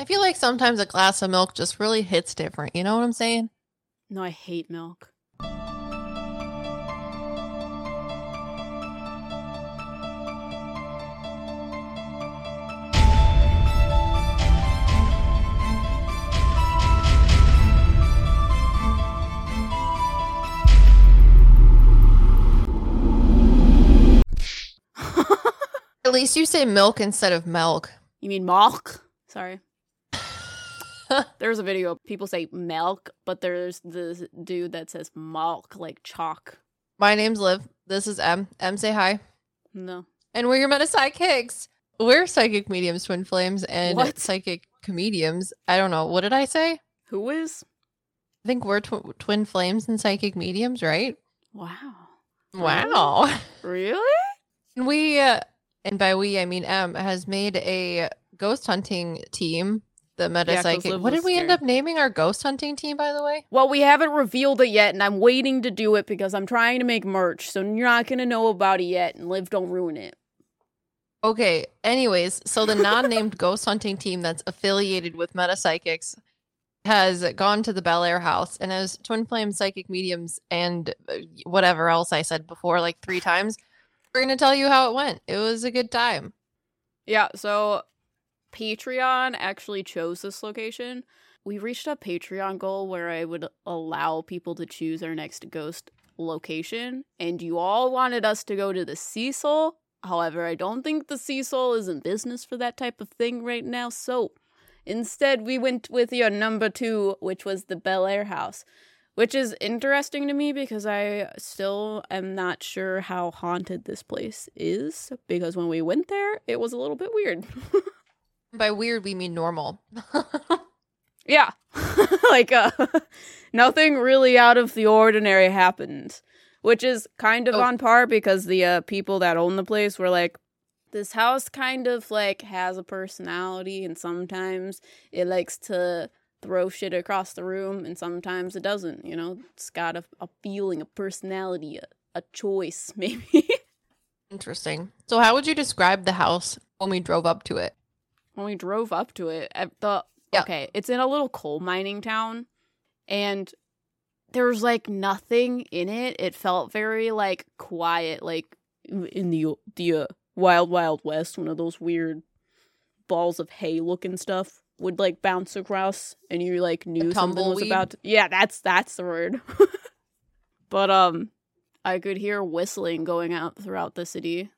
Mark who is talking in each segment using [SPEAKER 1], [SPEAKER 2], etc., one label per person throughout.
[SPEAKER 1] I feel like sometimes a glass of milk just really hits different. You know what I'm saying?
[SPEAKER 2] No, I hate milk.
[SPEAKER 1] At least you say milk instead of milk.
[SPEAKER 2] You mean milk? Sorry. there's a video. People say milk, but there's this dude that says milk, like chalk.
[SPEAKER 1] My name's Liv. This is M. M, say hi.
[SPEAKER 2] No.
[SPEAKER 1] And we're your meta psychics. We're psychic mediums, twin flames, and
[SPEAKER 2] What?
[SPEAKER 1] psychic comedians. I don't know. What did I say?
[SPEAKER 2] Who is?
[SPEAKER 1] I think we're tw- twin flames and psychic mediums, right?
[SPEAKER 2] Wow.
[SPEAKER 1] Wow.
[SPEAKER 2] Really?
[SPEAKER 1] And we, uh, and by we, I mean M, has made a ghost hunting team. The meta
[SPEAKER 2] Yeah,
[SPEAKER 1] psychic. What did we end up naming our ghost hunting team, by the way?
[SPEAKER 2] Well, we haven't revealed it yet, and I'm waiting to do it because I'm trying to make merch, so you're not gonna know about it yet, and Liv don't ruin it.
[SPEAKER 1] Okay. Anyways, so the non-named ghost hunting team that's affiliated with Meta Psychics has gone to the Bellaire house and as twin flame psychic mediums and uh, whatever else I said before, like three times, we're gonna tell you how it went. It was a good time.
[SPEAKER 2] Yeah, so Patreon actually chose this location. We reached a Patreon goal where I would allow people to choose our next ghost location, and you all wanted us to go to the Cecil. However, I don't think the Cecil is in business for that type of thing right now, so instead we went with your number two, which was the Bellaire house. Which is interesting to me because I still am not sure how haunted this place is. Because when we went there, it was a little bit weird.
[SPEAKER 1] By weird, we mean normal.
[SPEAKER 2] Yeah. like uh nothing really out of the ordinary happened, which is kind of
[SPEAKER 1] Oh.
[SPEAKER 2] on par because the uh people that own the place were like this house kind of like has a personality and sometimes it likes to throw shit across the room and sometimes it doesn't, you know. It's got a, a feeling, a personality, a, a choice maybe.
[SPEAKER 1] Interesting. So, how would you describe the house when we drove up to it?
[SPEAKER 2] When we drove up to it at the
[SPEAKER 1] Yeah.
[SPEAKER 2] okay it's in a little coal mining town and there's like nothing in it. It felt very like quiet like in the the uh, wild wild west one of those weird balls of hay looking stuff would like bounce across and you like knew something was about to, yeah that's that's the word. But um i could hear whistling going out throughout the city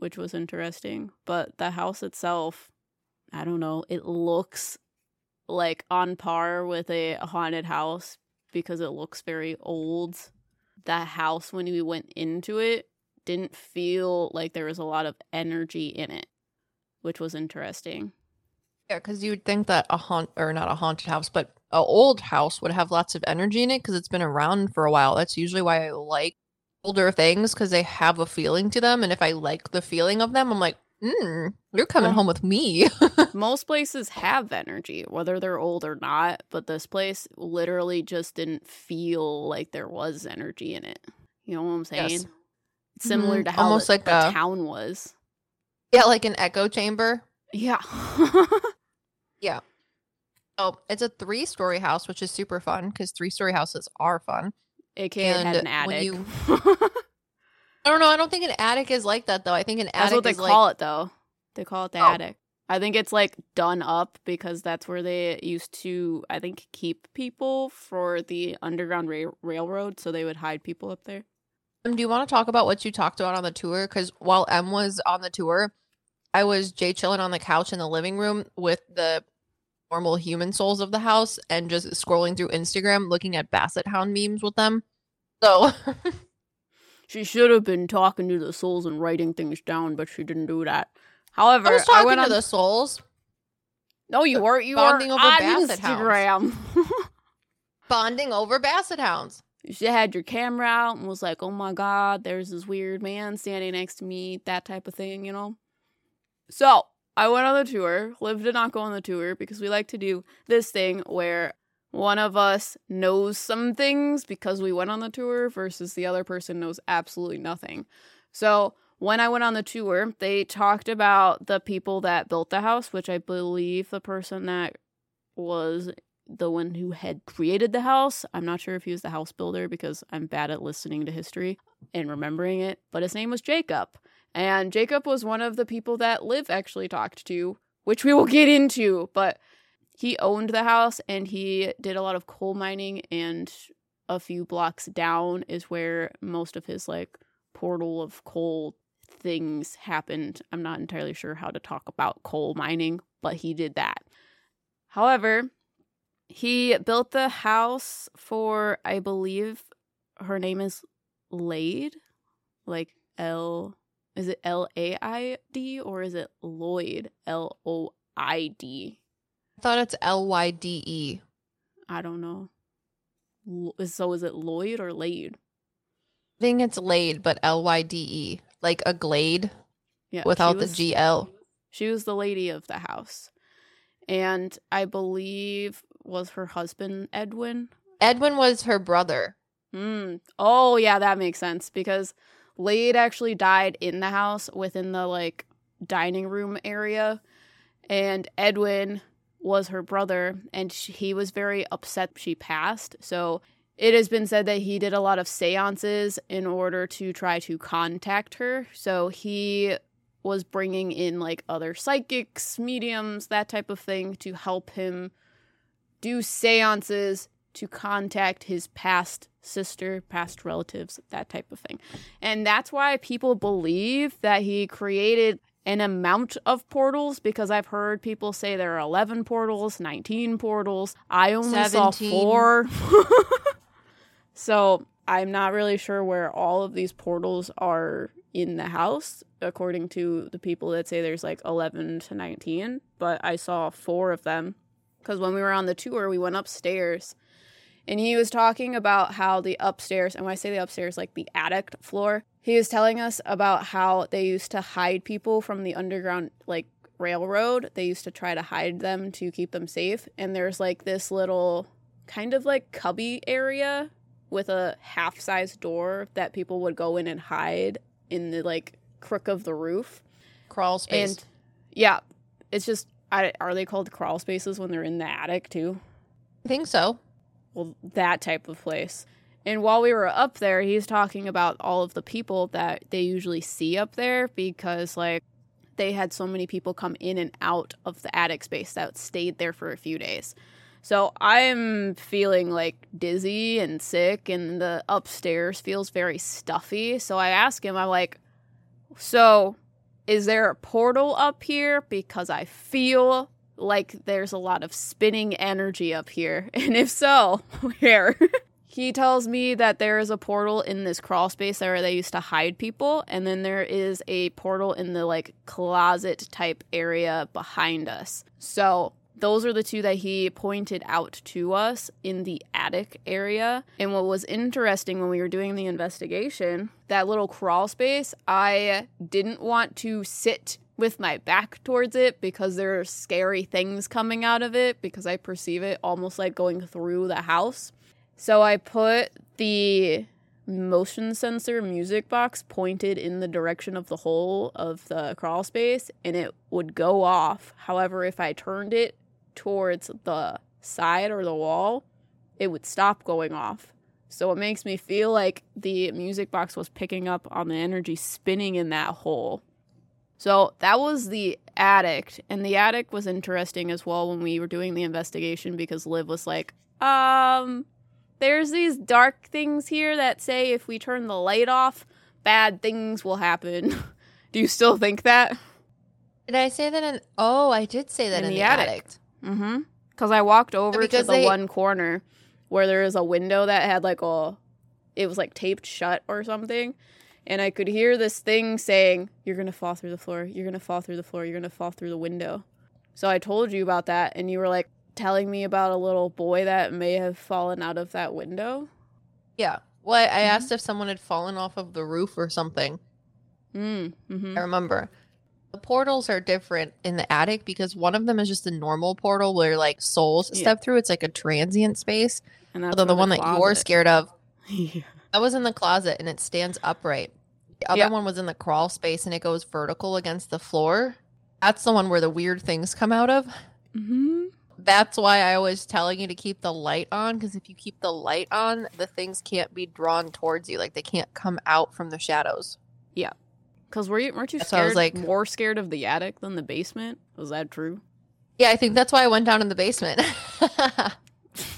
[SPEAKER 2] which was interesting but the house itself I don't know, it looks like on par with a haunted house because it looks very old. That house, when we went into it, didn't feel like there was a lot of energy in it, which was interesting.
[SPEAKER 1] Yeah, because you would think that a haunt or not a haunted house, but a old house would have lots of energy in it because it's been around for a while. That's usually why I like older things because they have a feeling to them, and if I like the feeling of them, I'm like, mm, you're coming home with me.
[SPEAKER 2] Most places have energy, whether they're old or not, but this place literally just didn't feel like there was energy in it. You know what I'm saying?
[SPEAKER 1] Yes.
[SPEAKER 2] Similar
[SPEAKER 1] Mhm.
[SPEAKER 2] to how
[SPEAKER 1] Almost
[SPEAKER 2] the,
[SPEAKER 1] like
[SPEAKER 2] the
[SPEAKER 1] a-
[SPEAKER 2] town was.
[SPEAKER 1] yeah, like an echo chamber.
[SPEAKER 2] Yeah.
[SPEAKER 1] Yeah. Oh, it's a three story house, which is super fun because three story houses are fun.
[SPEAKER 2] It had
[SPEAKER 1] And
[SPEAKER 2] an attic.
[SPEAKER 1] you- I don't know. I don't think an attic is like that though. I think an
[SPEAKER 2] That's
[SPEAKER 1] attic That's
[SPEAKER 2] what they call
[SPEAKER 1] like
[SPEAKER 2] it, though. They call it the
[SPEAKER 1] Oh.
[SPEAKER 2] attic. I think it's like done up because that's where they used to, I think, keep people for the Underground Ra- Railroad. So they would hide people up there.
[SPEAKER 1] Um, do you want to talk about what you talked about on the tour? Because while M was on the tour, I was Jay chilling on the couch in the living room with the normal human souls of the house and just scrolling through Instagram looking at Basset Hound memes with them. So
[SPEAKER 2] She should have been talking to the souls and writing things down, but she didn't do that. However,
[SPEAKER 1] I was talking
[SPEAKER 2] went
[SPEAKER 1] to
[SPEAKER 2] on
[SPEAKER 1] the souls,
[SPEAKER 2] No, you weren't. You
[SPEAKER 1] bonding
[SPEAKER 2] were
[SPEAKER 1] over
[SPEAKER 2] on
[SPEAKER 1] Basset Hounds.
[SPEAKER 2] Instagram.
[SPEAKER 1] bonding over Basset Hounds.
[SPEAKER 2] she had your camera out and was like, "Oh my god, there's this weird man standing next to me," that type of thing, you know. So I went on the tour. Liv did not go on the tour because we like to do this thing where one of us knows some things because we went on the tour versus the other person knows absolutely nothing. So when I went on the tour, they talked about the people that built the house, which I believe the person that was the one who had created the house. I'm not sure if he was the house builder because I'm bad at listening to history and remembering it, but his name was Jacob. And Jacob was one of the people that Liv actually talked to, which we will get into, but he owned the house and he did a lot of coal mining and a few blocks down is where most of his like portal of coal things happened. I'm not entirely sure how to talk about coal mining, but he did that. However, he built the house for, I believe her name is Lade, like L, is it L A I D or is it Lloyd, L O I D?
[SPEAKER 1] I thought it's L Y D E.
[SPEAKER 2] I don't know. So is it Lloyd or Laid?
[SPEAKER 1] I think it's laid, but L Y D E, like a glade
[SPEAKER 2] Yeah,
[SPEAKER 1] without the G L.
[SPEAKER 2] She was the lady of the house. And I believe was her husband Edwin.
[SPEAKER 1] Edwin was her brother.
[SPEAKER 2] Hmm. Oh yeah, that makes sense because Laid actually died in the house within the like dining room area, and Edwin was her brother, and sh he was very upset she passed. So it has been said that he did a lot of seances in order to try to contact her. So he was bringing in like other psychics, mediums, that type of thing to help him do seances to contact his past sister, past relatives, that type of thing. And that's why people believe that he created an amount of portals because I've heard people say there are 11 portals, 19 portals. I only saw
[SPEAKER 1] 17.
[SPEAKER 2] four. so I'm not really sure where all of these portals are in the house, according to the people that say there's like 11 to 19. But I saw four of them because when we were on the tour, we went upstairs and he was talking about how the upstairs, and when I say the upstairs, like the attic floor, he was telling us about how they used to hide people from the underground, like railroad. They used to try to hide them to keep them safe. And there's like this little kind of like cubby area with a half size door that people would go in and hide in the like crook of the roof.
[SPEAKER 1] Crawl space.
[SPEAKER 2] And yeah, it's just, I, are they called crawl spaces when they're in the attic too?
[SPEAKER 1] I think so.
[SPEAKER 2] Well, that type of place. And while we were up there, he's talking about all of the people that they usually see up there because, like, they had so many people come in and out of the attic space that stayed there for a few days. So I'm feeling like dizzy and sick, and the upstairs feels very stuffy. So I ask him, I'm like, so is there a portal up here? Because I feel like there's a lot of spinning energy up here. And if so, where? he tells me that there is a portal in this crawl space where they used to hide people, and then there is a portal in the like closet type area behind us. So those are the two that he pointed out to us in the attic area. And what was interesting when we were doing the investigation, that little crawl space, I didn't want to sit with my back towards it because there are scary things coming out of it because I perceive it almost like going through the house. So I put the motion sensor music box pointed in the direction of the hole of the crawl space and it would go off. However, if I turned it towards the side or the wall, it would stop going off. So it makes me feel like the music box was picking up on the energy spinning in that hole. So that was the attic, and the attic was interesting as well when we were doing the investigation because Liv was like, um, there's these dark things here that say if we turn the light off, bad things will happen. Do you still think that?
[SPEAKER 1] Did I say that in? Oh, I did say that
[SPEAKER 2] In
[SPEAKER 1] in,
[SPEAKER 2] the
[SPEAKER 1] the,
[SPEAKER 2] attic.
[SPEAKER 1] attic.
[SPEAKER 2] Mm-hmm. Because I walked over to the
[SPEAKER 1] they-
[SPEAKER 2] one corner where there is a window that had like a, it was like taped shut or something, and I could hear this thing saying, "You're gonna fall through the floor. You're gonna fall through the floor. You're gonna fall through the window." So I told you about that, and you were like telling me about a little boy that may have fallen out of that window.
[SPEAKER 1] Yeah. Well, I, I
[SPEAKER 2] Mhm.
[SPEAKER 1] asked if someone had fallen off of the roof or something.
[SPEAKER 2] Mm. Mm-hmm.
[SPEAKER 1] I remember. The portals are different in the attic because one of them is just a normal portal where like souls
[SPEAKER 2] Yeah.
[SPEAKER 1] step through. It's like a transient space.
[SPEAKER 2] And that's
[SPEAKER 1] Although the one that you're scared of,
[SPEAKER 2] Yeah.
[SPEAKER 1] that was in the closet and it stands upright. The other
[SPEAKER 2] Yeah.
[SPEAKER 1] one was in the crawl space and it goes vertical against the floor. That's the one where the weird things come out of.
[SPEAKER 2] Mm-hmm.
[SPEAKER 1] That's why I was telling you to keep the light on because if you keep the light on, the things can't be drawn towards you. Like they can't come out from the shadows. Yeah.
[SPEAKER 2] Because were you weren't you
[SPEAKER 1] That's why I was like-
[SPEAKER 2] more scared of the attic than the basement? Was that true?
[SPEAKER 1] Yeah, I think that's why I went down in the basement.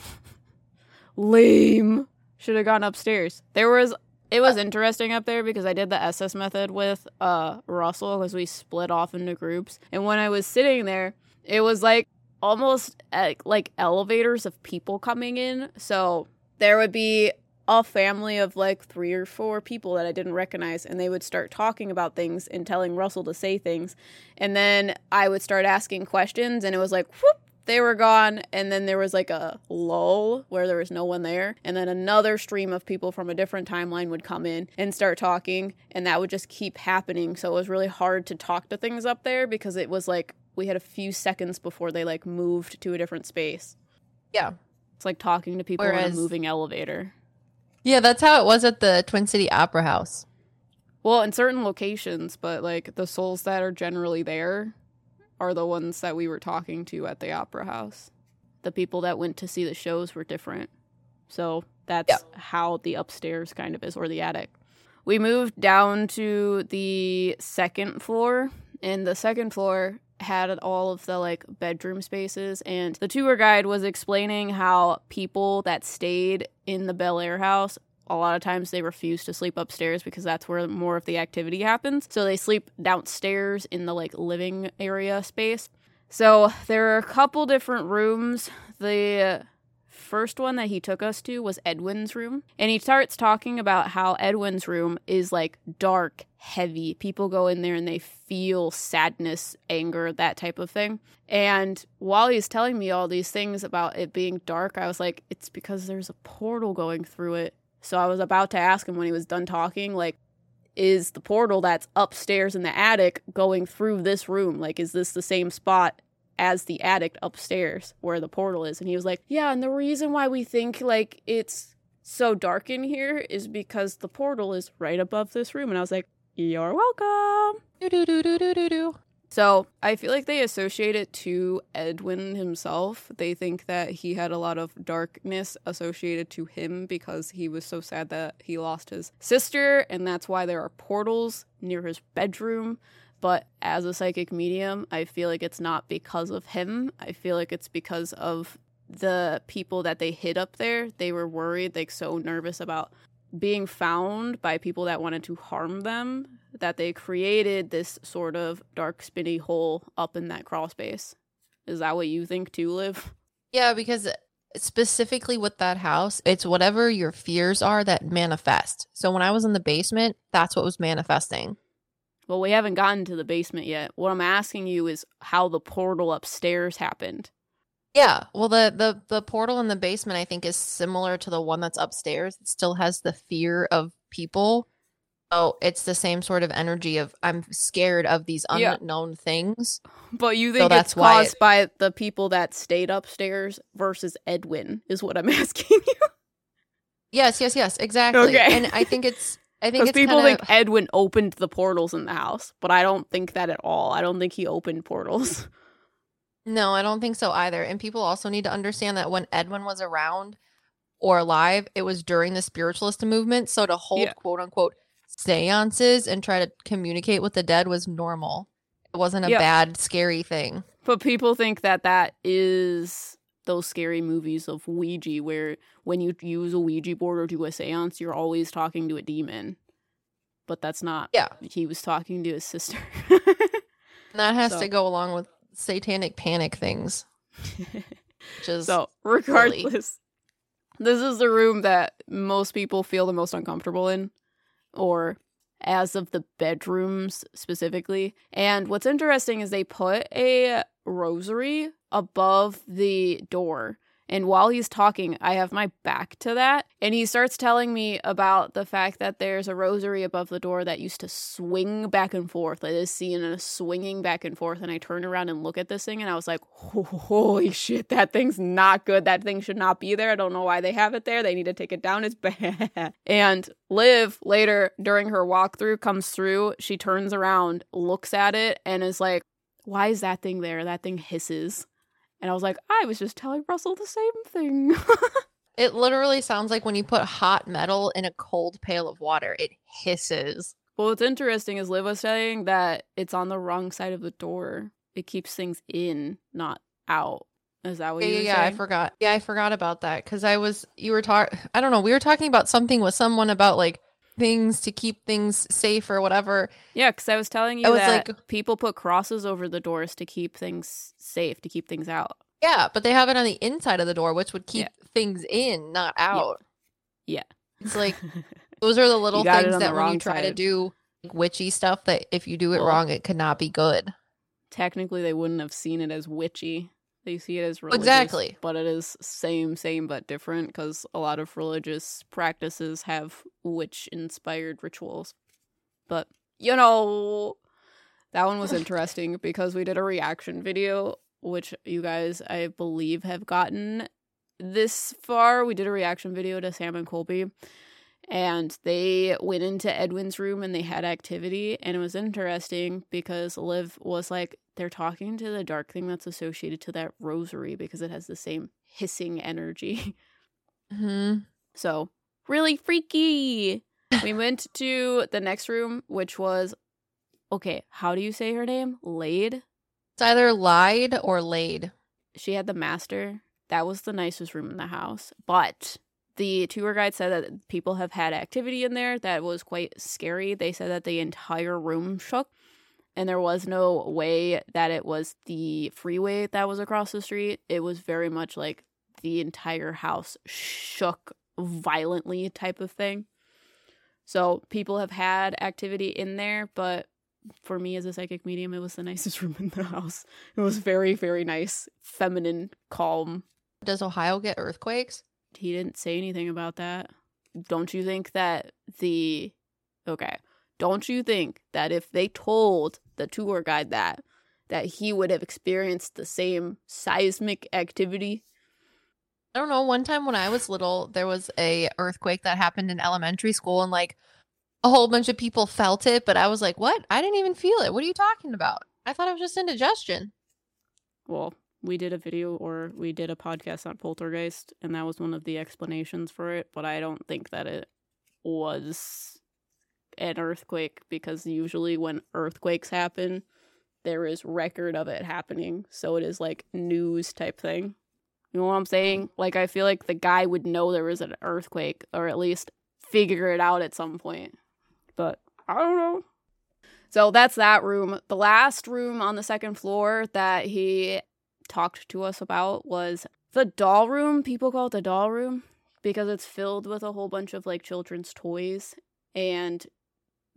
[SPEAKER 2] Lame. Should have gone upstairs. There was it was interesting up there because I did the SS method with uh Russell because we split off into groups. And when I was sitting there, it was like almost uh, like elevators of people coming in. So there would be a family of like three or four people that I didn't recognize, and they would start talking about things and telling Russell to say things. And then I would start asking questions, and it was like, whoop, they were gone. And then there was like a lull where there was no one there. And then another stream of people from a different timeline would come in and start talking, and that would just keep happening. So it was really hard to talk to things up there because it was like we had a few seconds before they like moved to a different space.
[SPEAKER 1] yeah.
[SPEAKER 2] It's like talking to people in
[SPEAKER 1] Whereas-
[SPEAKER 2] a moving elevator.
[SPEAKER 1] Yeah, that's how it was at the Twin City Opera House.
[SPEAKER 2] Well, in certain locations, but like the souls that are generally there are the ones that we were talking to at the opera house. The people that went to see the shows were different. So that's
[SPEAKER 1] Yeah.
[SPEAKER 2] how the upstairs kind of is, or the attic. We moved down to the second floor, and the second floor had all of the like bedroom spaces and the tour guide was explaining how people that stayed in the Bellaire house a lot of times they refuse to sleep upstairs because that's where more of the activity happens. So they sleep downstairs in the like living area space. So there are a couple different rooms. The first one that he took us to was Edwin's room. And he starts talking about how Edwin's room is like dark, heavy. People go in there and they feel sadness, anger, that type of thing. And while he's telling me all these things about it being dark, I was like, it's because there's a portal going through it. So I was about to ask him when he was done talking, like, is the portal that's upstairs in the attic going through this room? Like, is this the same spot as the attic upstairs where the portal is? And he was like, yeah, and the reason why we think like it's so dark in here is because the portal is right above this room. And I was like, you're welcome.
[SPEAKER 1] Do do do do do do.
[SPEAKER 2] So I feel like they associate it to Edwin himself. They think that he had a lot of darkness associated to him because he was so sad that he lost his sister, and that's why there are portals near his bedroom. But as a psychic medium, I feel like it's not because of him. I feel like it's because of the people that they hid up there. They were worried, like so nervous about being found by people that wanted to harm them that they created this sort of dark spinny hole up in that crawl space. Is that what you think too, Liv?
[SPEAKER 1] Yeah, because specifically with that house, it's whatever your fears are that manifest. So when I was in the basement, that's what was manifesting.
[SPEAKER 2] Well, we haven't gotten to the basement yet. What I'm asking you is how the portal upstairs happened.
[SPEAKER 1] Yeah, well the the the portal in the basement I think is similar to the one that's upstairs. It still has the fear of people. Oh, it's the same sort of energy of I'm scared of these
[SPEAKER 2] Yeah.
[SPEAKER 1] unknown things.
[SPEAKER 2] But you think it's
[SPEAKER 1] that's why
[SPEAKER 2] caused by the people that stayed upstairs versus Edwin, is what I'm asking you.
[SPEAKER 1] Yes, yes, yes, exactly.
[SPEAKER 2] Okay.
[SPEAKER 1] And I think it's I think
[SPEAKER 2] Because
[SPEAKER 1] it's
[SPEAKER 2] people
[SPEAKER 1] kinda,
[SPEAKER 2] think Edwin opened the portals in the house, but I don't think that at all. I don't think he opened portals.
[SPEAKER 1] No, I don't think so either. And people also need to understand that when Edwin was around or alive, it was during the spiritualist movement. So to hold
[SPEAKER 2] Yeah.
[SPEAKER 1] quote unquote seances and try to communicate with the dead was normal. It wasn't a
[SPEAKER 2] Yeah.
[SPEAKER 1] bad, scary thing.
[SPEAKER 2] But people think that that is those scary movies of Ouija, where when you use a Ouija board or do a seance, you're always talking to a demon. But that's not.
[SPEAKER 1] Yeah.
[SPEAKER 2] He was talking to his sister.
[SPEAKER 1] And that has
[SPEAKER 2] So-
[SPEAKER 1] to go along with satanic panic things,
[SPEAKER 2] so, regardless, this is the room that most people feel the most uncomfortable in, or as of the bedrooms specifically. And what's interesting is they put a rosary above the door. And while he's talking, I have my back to that. And he starts telling me about the fact that there's a rosary above the door that used to swing back and forth. Like this scene swinging back and forth. And I turned around and look at this thing and I was like, holy shit, that thing's not good. That thing should not be there. I don't know why they have it there. They need to take it down. It's bad. And Liv later during her walkthrough comes through. She turns around, looks at it, and is like, why is that thing there? That thing hisses. And I was like, I was just telling Russell the same thing.
[SPEAKER 1] It literally sounds like when you put hot metal in a cold pail of water, it hisses.
[SPEAKER 2] well, what's interesting is Liv was saying that it's on the wrong side of the door. It keeps things in, not out. Is that what
[SPEAKER 1] Yeah,
[SPEAKER 2] you were
[SPEAKER 1] yeah, I forgot. Yeah, I forgot about that because I was, you were talking, I don't know, we were talking about something with someone about like things to keep things safe or whatever.
[SPEAKER 2] Yeah, because I was telling you
[SPEAKER 1] I was
[SPEAKER 2] that
[SPEAKER 1] like-
[SPEAKER 2] people put crosses over the doors to keep things safe, to keep things out.
[SPEAKER 1] Yeah, but they have it on the inside of the door, which would keep
[SPEAKER 2] Yeah.
[SPEAKER 1] things in, not out.
[SPEAKER 2] Yeah.
[SPEAKER 1] It's like, those are the little things that when you
[SPEAKER 2] wrong
[SPEAKER 1] try to do like, witchy stuff, that if you do it
[SPEAKER 2] Well-
[SPEAKER 1] wrong, it could not be good.
[SPEAKER 2] Technically, they wouldn't have seen it as witchy. They see it as religious.
[SPEAKER 1] Exactly.
[SPEAKER 2] But it is same, same, but different because a lot of religious practices have witch inspired rituals. But, you know, that one was interesting because we did a reaction video, which you guys, I believe, have gotten this far. We did a reaction video to Sam and Colby. And they went into Edwin's room and they had activity. And it was interesting because Liv was like, they're talking to the dark thing that's associated to that rosary because it has the same hissing energy.
[SPEAKER 1] hmm
[SPEAKER 2] So, really freaky. we went to the next room, which was okay. How do you say her name? Laid?
[SPEAKER 1] It's either lied or laid.
[SPEAKER 2] She had the master. That was the nicest room in the house. But the tour guide said that people have had activity in there that was quite scary. They said that the entire room shook. And there was no way that it was the freeway that was across the street. It was very much like the entire house shook violently, type of thing. So people have had activity in there, but for me as a psychic medium, it was the nicest room in the house. It was very, very nice, feminine, calm.
[SPEAKER 1] Does Ohio get earthquakes?
[SPEAKER 2] He didn't say anything about that. Don't you think that the. Okay. Don't you think that if they told the tour guide that, that he would have experienced the same seismic activity?
[SPEAKER 1] I don't know. One time when I was little, there was a earthquake that happened in elementary school, and like a whole bunch of people felt it. But I was like, "What? I didn't even feel it. What are you talking about? I thought it was just indigestion."
[SPEAKER 2] Well, we did a video or we did a podcast on poltergeist, and that was one of the explanations for it. But I don't think that it was an earthquake because usually when earthquakes happen, there is record of it happening. So it is like news type thing. You know what I'm saying? Like I feel like the guy would know there was an earthquake or at least figure it out at some point. But I don't know. So that's that room. The last room on the second floor that he talked to us about was the doll room. People call it the doll room because it's filled with a whole bunch of like children's toys. And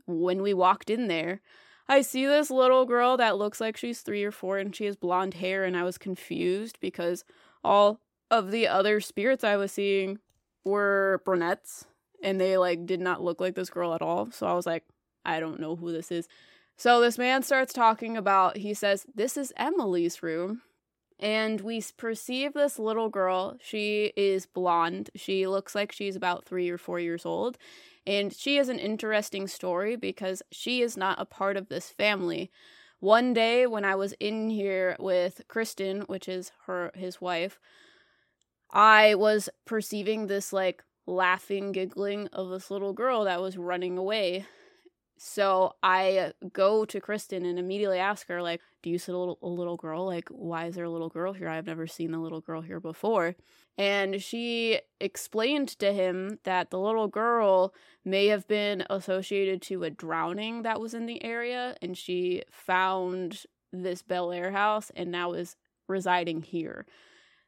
[SPEAKER 2] when we walked in there, I see this little girl that looks like she's three or four and she has blonde hair. And I was confused because all of the other spirits I was seeing were brunettes and they like did not look like this girl at all. So I was like, I don't know who this is. So this man starts talking about, he says, This is Emily's room. And we perceive this little girl. She is blonde. She looks like she's about three or four years old. And she has an interesting story because she is not a part of this family. One day when I was in here with Kristen, which is her his wife, I was perceiving this like laughing, giggling of this little girl that was running away So I go to Kristen and immediately ask her, like, do you see a little a little girl? Like, why is there a little girl here? I've never seen a little girl here before. And she explained to him that the little girl may have been associated to a drowning that was in the area, and she found this Bellaire house and now is residing here.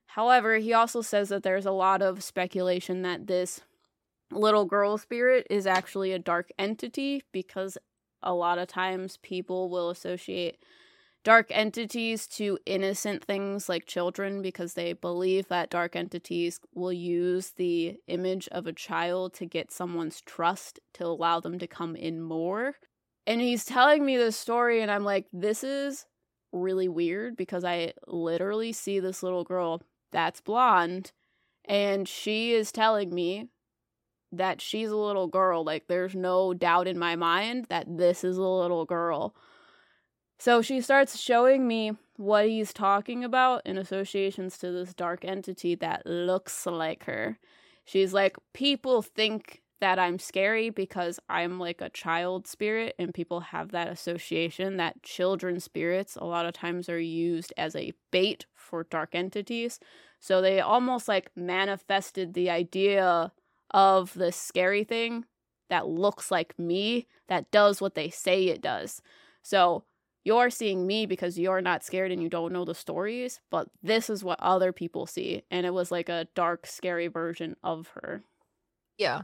[SPEAKER 2] However, he also says that there's a lot of speculation that this little girl spirit is actually a dark entity because a lot of times people will associate dark entities to innocent things like children because they believe that dark entities will use the image of a child to get someone's trust to allow them to come in more. And he's telling me this story, and I'm like, this is really weird because I literally see this little girl that's blonde, and she is telling me that she's a little girl. Like, there's no doubt in my mind that this is a little girl. So she starts showing me what he's talking about in associations to this dark entity that looks like her. She's like, people think that I'm scary because I'm like a child spirit, and people have that association that children spirits a lot of times are used as a bait for dark entities. So they almost like manifested the idea of this scary thing that looks like me, that does what they say it does. So you're seeing me because you're not scared and you don't know the stories, but this is what other people see. And it was like a dark, scary version of her.
[SPEAKER 1] Yeah.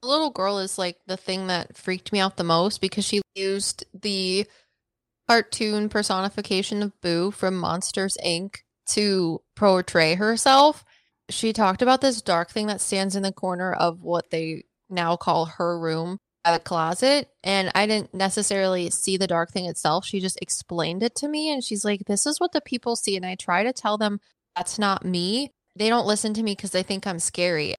[SPEAKER 1] The little girl is like the thing that freaked me out the most because she used the cartoon personification of Boo from Monsters Inc. to portray herself she talked about this dark thing that stands in the corner of what they now call her room a closet and i didn't necessarily see the dark thing itself. She just explained it to me and she's like this is what the people see and i try to tell them that's not me. They don't listen to me because they think i'm scary.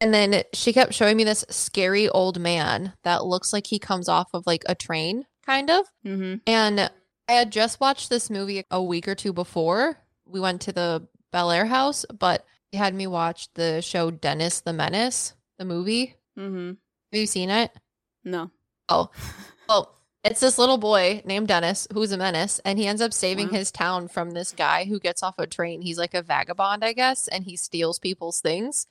[SPEAKER 1] And then she kept showing me this scary old man that looks like he comes off of like a train kind of.
[SPEAKER 2] Mm-hmm.
[SPEAKER 1] and i had just watched this movie a week or two before. We went to the Bellaire house but had me watch the show Dennis the Menace, the movie.
[SPEAKER 2] Mm-hmm.
[SPEAKER 1] Have you seen it?
[SPEAKER 2] No.
[SPEAKER 1] Oh, well, it's this little boy named Dennis who's a menace, and he ends up saving
[SPEAKER 2] Wow.
[SPEAKER 1] his town from this guy who gets off a train. He's like a vagabond, I guess, and he steals people's things.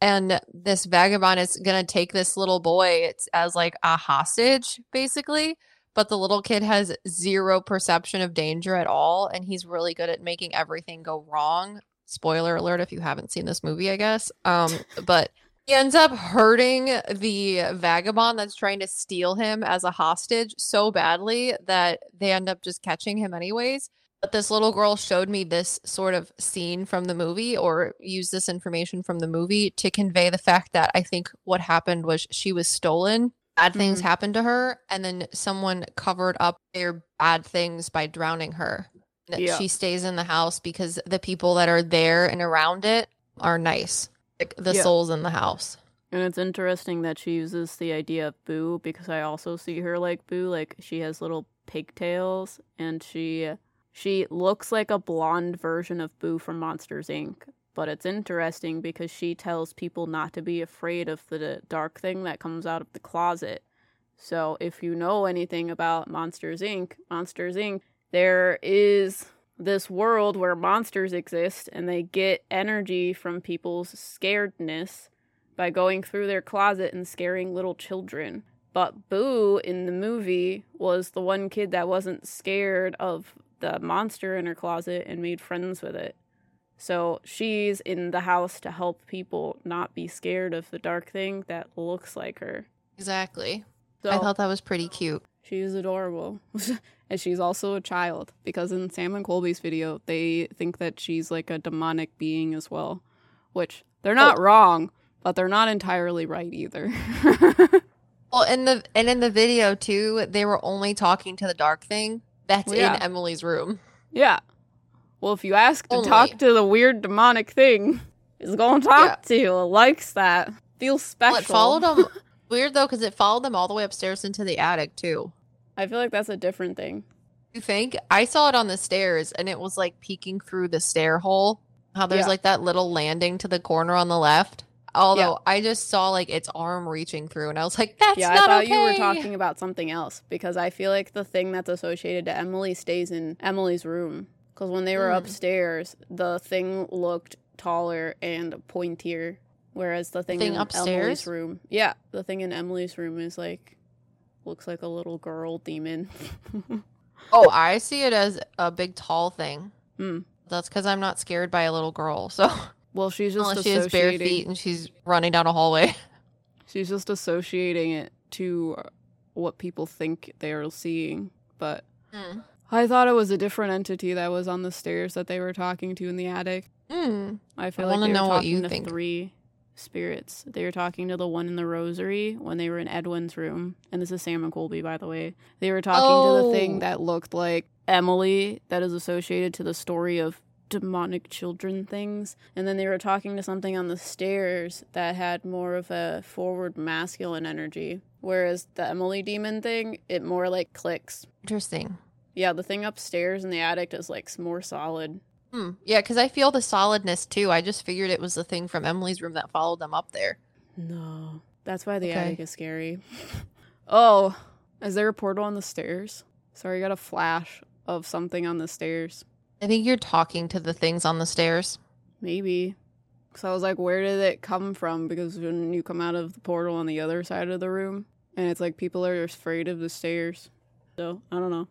[SPEAKER 1] And this vagabond is gonna take this little boy it's as like a hostage, basically. But the little kid has zero perception of danger at all, and he's really good at making everything go wrong. Spoiler alert if you haven't seen this movie, I guess. Um, but he ends up hurting the vagabond that's trying to steal him as a hostage so badly that they end up just catching him anyways. But this little girl showed me this sort of scene from the movie or used this information from the movie to convey the fact that I think what happened was she was stolen. Bad things
[SPEAKER 2] Mhm.
[SPEAKER 1] happened to her, and then someone covered up their bad things by drowning her. That
[SPEAKER 2] Yeah.
[SPEAKER 1] She stays in the house because the people that are there and around it are nice. Like the
[SPEAKER 2] Yeah.
[SPEAKER 1] souls in the house.
[SPEAKER 2] And it's interesting that she uses the idea of Boo because I also see her like Boo. Like she has little pigtails and she she looks like a blonde version of Boo from Monsters Inc. But it's interesting because she tells people not to be afraid of the dark thing that comes out of the closet. So if you know anything about Monsters Inc., Monsters Inc., there is this world where monsters exist and they get energy from people's scaredness by going through their closet and scaring little children. But Boo in the movie was the one kid that wasn't scared of the monster in her closet and made friends with it. So she's in the house to help people not be scared of the dark thing that looks like her.
[SPEAKER 1] Exactly.
[SPEAKER 2] So
[SPEAKER 1] I thought that was pretty cute.
[SPEAKER 2] she's adorable. and she's also a child because in Sam and Colby's video, they think that she's like a demonic being as well, which they're not oh. wrong, but they're not entirely right either.
[SPEAKER 1] Well, in the and in the video too, they were only talking to the dark thing that's
[SPEAKER 2] Well, yeah.
[SPEAKER 1] in Emily's room.
[SPEAKER 2] yeah. Well, if you ask to
[SPEAKER 1] Only.
[SPEAKER 2] talk to the weird demonic thing, it's going to talk to you. It likes that. Feels special.
[SPEAKER 1] Well, it followed them. Weird though, because it followed them all the way upstairs into the attic too.
[SPEAKER 2] I feel like that's a different thing.
[SPEAKER 1] You think? I saw it on the stairs, and it was like peeking through the stair hole. How there's
[SPEAKER 2] Yeah.
[SPEAKER 1] like that little landing to the corner on the left. Although I just saw like its arm reaching through, and I was like, "That's
[SPEAKER 2] yeah, I thought
[SPEAKER 1] okay."
[SPEAKER 2] you were talking about something else because I feel like the thing that's associated to Emily stays in Emily's room. Because when they were
[SPEAKER 1] Mm.
[SPEAKER 2] upstairs, the thing looked taller and pointier, whereas the thing,
[SPEAKER 1] thing
[SPEAKER 2] in
[SPEAKER 1] upstairs?
[SPEAKER 2] Emily's room, yeah, the thing in Emily's room is like looks like a little girl demon.
[SPEAKER 1] Oh, I see it as a big tall thing.
[SPEAKER 2] Hmm.
[SPEAKER 1] That's because I'm not scared by a little girl. So
[SPEAKER 2] well, she's just
[SPEAKER 1] unless she has bare feet and she's running down a hallway.
[SPEAKER 2] She's just associating it to uh, what people think they are seeing, but
[SPEAKER 1] Hmm.
[SPEAKER 2] I thought it was a different entity that was on the stairs that they were talking to in the attic.
[SPEAKER 1] Hmm.
[SPEAKER 2] I feel
[SPEAKER 1] I
[SPEAKER 2] like they were
[SPEAKER 1] know what you
[SPEAKER 2] to
[SPEAKER 1] think.
[SPEAKER 2] three spirits. They were talking to the one in the rosary when they were in Edwin's room, and this is Sam and Colby, by the way. They were talking to the thing
[SPEAKER 1] Oh.
[SPEAKER 2] that looked like Emily, that is associated to the story of demonic children things, and then they were talking to something on the stairs that had more of a forward masculine energy. Whereas the Emily demon thing, it more like clicks.
[SPEAKER 1] Interesting.
[SPEAKER 2] Yeah, the thing upstairs in the attic is like more solid.
[SPEAKER 1] Hmm. Yeah, because I feel the solidness too. I just figured it was the thing from Emily's room that followed them up there.
[SPEAKER 2] No, that's why the
[SPEAKER 1] Okay.
[SPEAKER 2] attic is scary. oh, is there a portal on the stairs? Sorry, I got a flash of something on the stairs.
[SPEAKER 1] I think you're talking to the things on the stairs.
[SPEAKER 2] Maybe. Because I was like, where did it come from? Because when you come out of the portal on the other side of the room, and it's like people are afraid of the stairs. So, I don't know.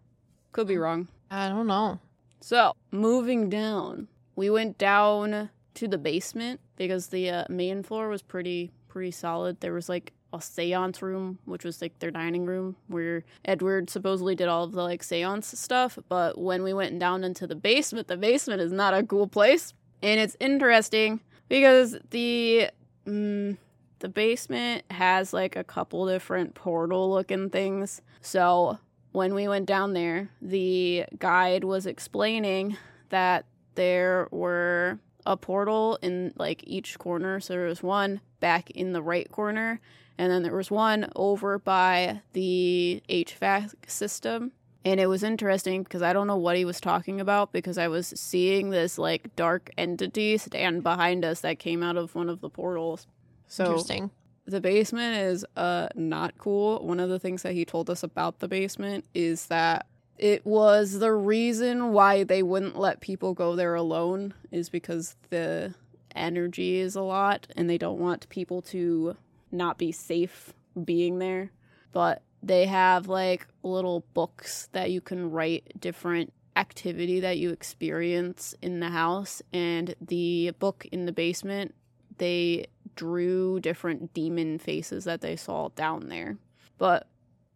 [SPEAKER 2] Could be wrong.
[SPEAKER 1] I don't know.
[SPEAKER 2] So, moving down, we went down to the basement because the uh, main floor was pretty pretty solid. There was like a séance room, which was like their dining room where Edward supposedly did all of the like séance stuff, but when we went down into the basement, the basement is not a cool place. And it's interesting because the mm, the basement has like a couple different portal looking things. So, when we went down there, the guide was explaining that there were a portal in like each corner. So there was one back in the right corner, and then there was one over by the HVAC system. And it was interesting because I don't know what he was talking about because I was seeing this like dark entity stand behind us that came out of one of the portals. So
[SPEAKER 1] Interesting.
[SPEAKER 2] The basement is uh not cool. One of the things that he told us about the basement is that it was the reason why they wouldn't let people go there alone is because the energy is a lot and they don't want people to not be safe being there. But they have like little books that you can write different activity that you experience in the house and the book in the basement they drew different demon faces that they saw down there. But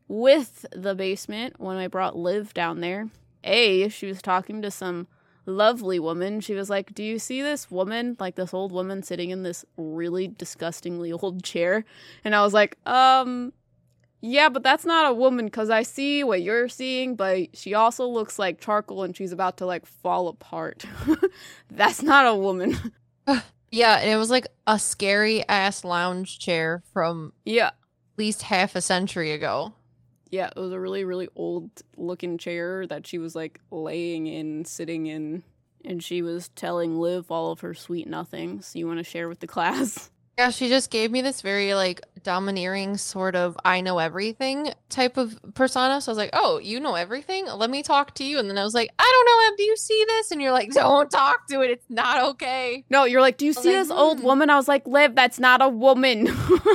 [SPEAKER 2] with the basement, when I brought Liv down there, A, she was talking to some lovely woman. She was like, Do you see this woman? Like this old woman sitting in this really disgustingly old chair. And I was like, Um, yeah, but that's not a woman because I see what you're seeing, but she also looks like charcoal and she's about to like fall apart. that's not a woman.
[SPEAKER 1] Yeah, and it was like a scary ass lounge chair from
[SPEAKER 2] yeah.
[SPEAKER 1] at least half a century ago.
[SPEAKER 2] Yeah, it was a really, really old looking chair that she was like laying in, sitting in, and she was telling Liv all of her sweet nothings you want to share with the class.
[SPEAKER 1] Yeah, she just gave me this very like domineering sort of I know everything type of persona. So I was like, "Oh, you know everything? Let me talk to you." And then I was like, "I don't know. Do you see this?" And you're like, "Don't talk to it. It's not okay."
[SPEAKER 2] No, you're like, do you see
[SPEAKER 1] like,
[SPEAKER 2] this old
[SPEAKER 1] "Hmm."
[SPEAKER 2] woman? I was like, Liv, that's not a woman.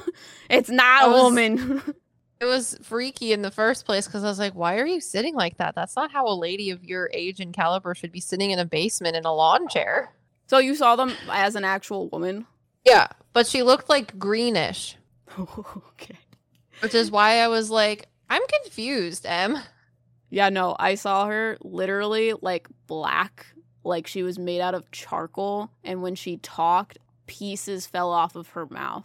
[SPEAKER 2] it's not
[SPEAKER 1] I
[SPEAKER 2] a
[SPEAKER 1] was-
[SPEAKER 2] woman.
[SPEAKER 1] It was freaky in the first place because I was like, "Why are you sitting like that? That's not how a lady of your age and caliber should be sitting in a basement in a lawn chair."
[SPEAKER 2] so you saw them as an actual woman?
[SPEAKER 1] Yeah, but she looked like greenish,
[SPEAKER 2] okay.
[SPEAKER 1] which is why I was like, "I'm confused, Em."
[SPEAKER 2] Yeah, no, I saw her literally like black, like she was made out of charcoal, and when she talked, pieces fell off of her mouth.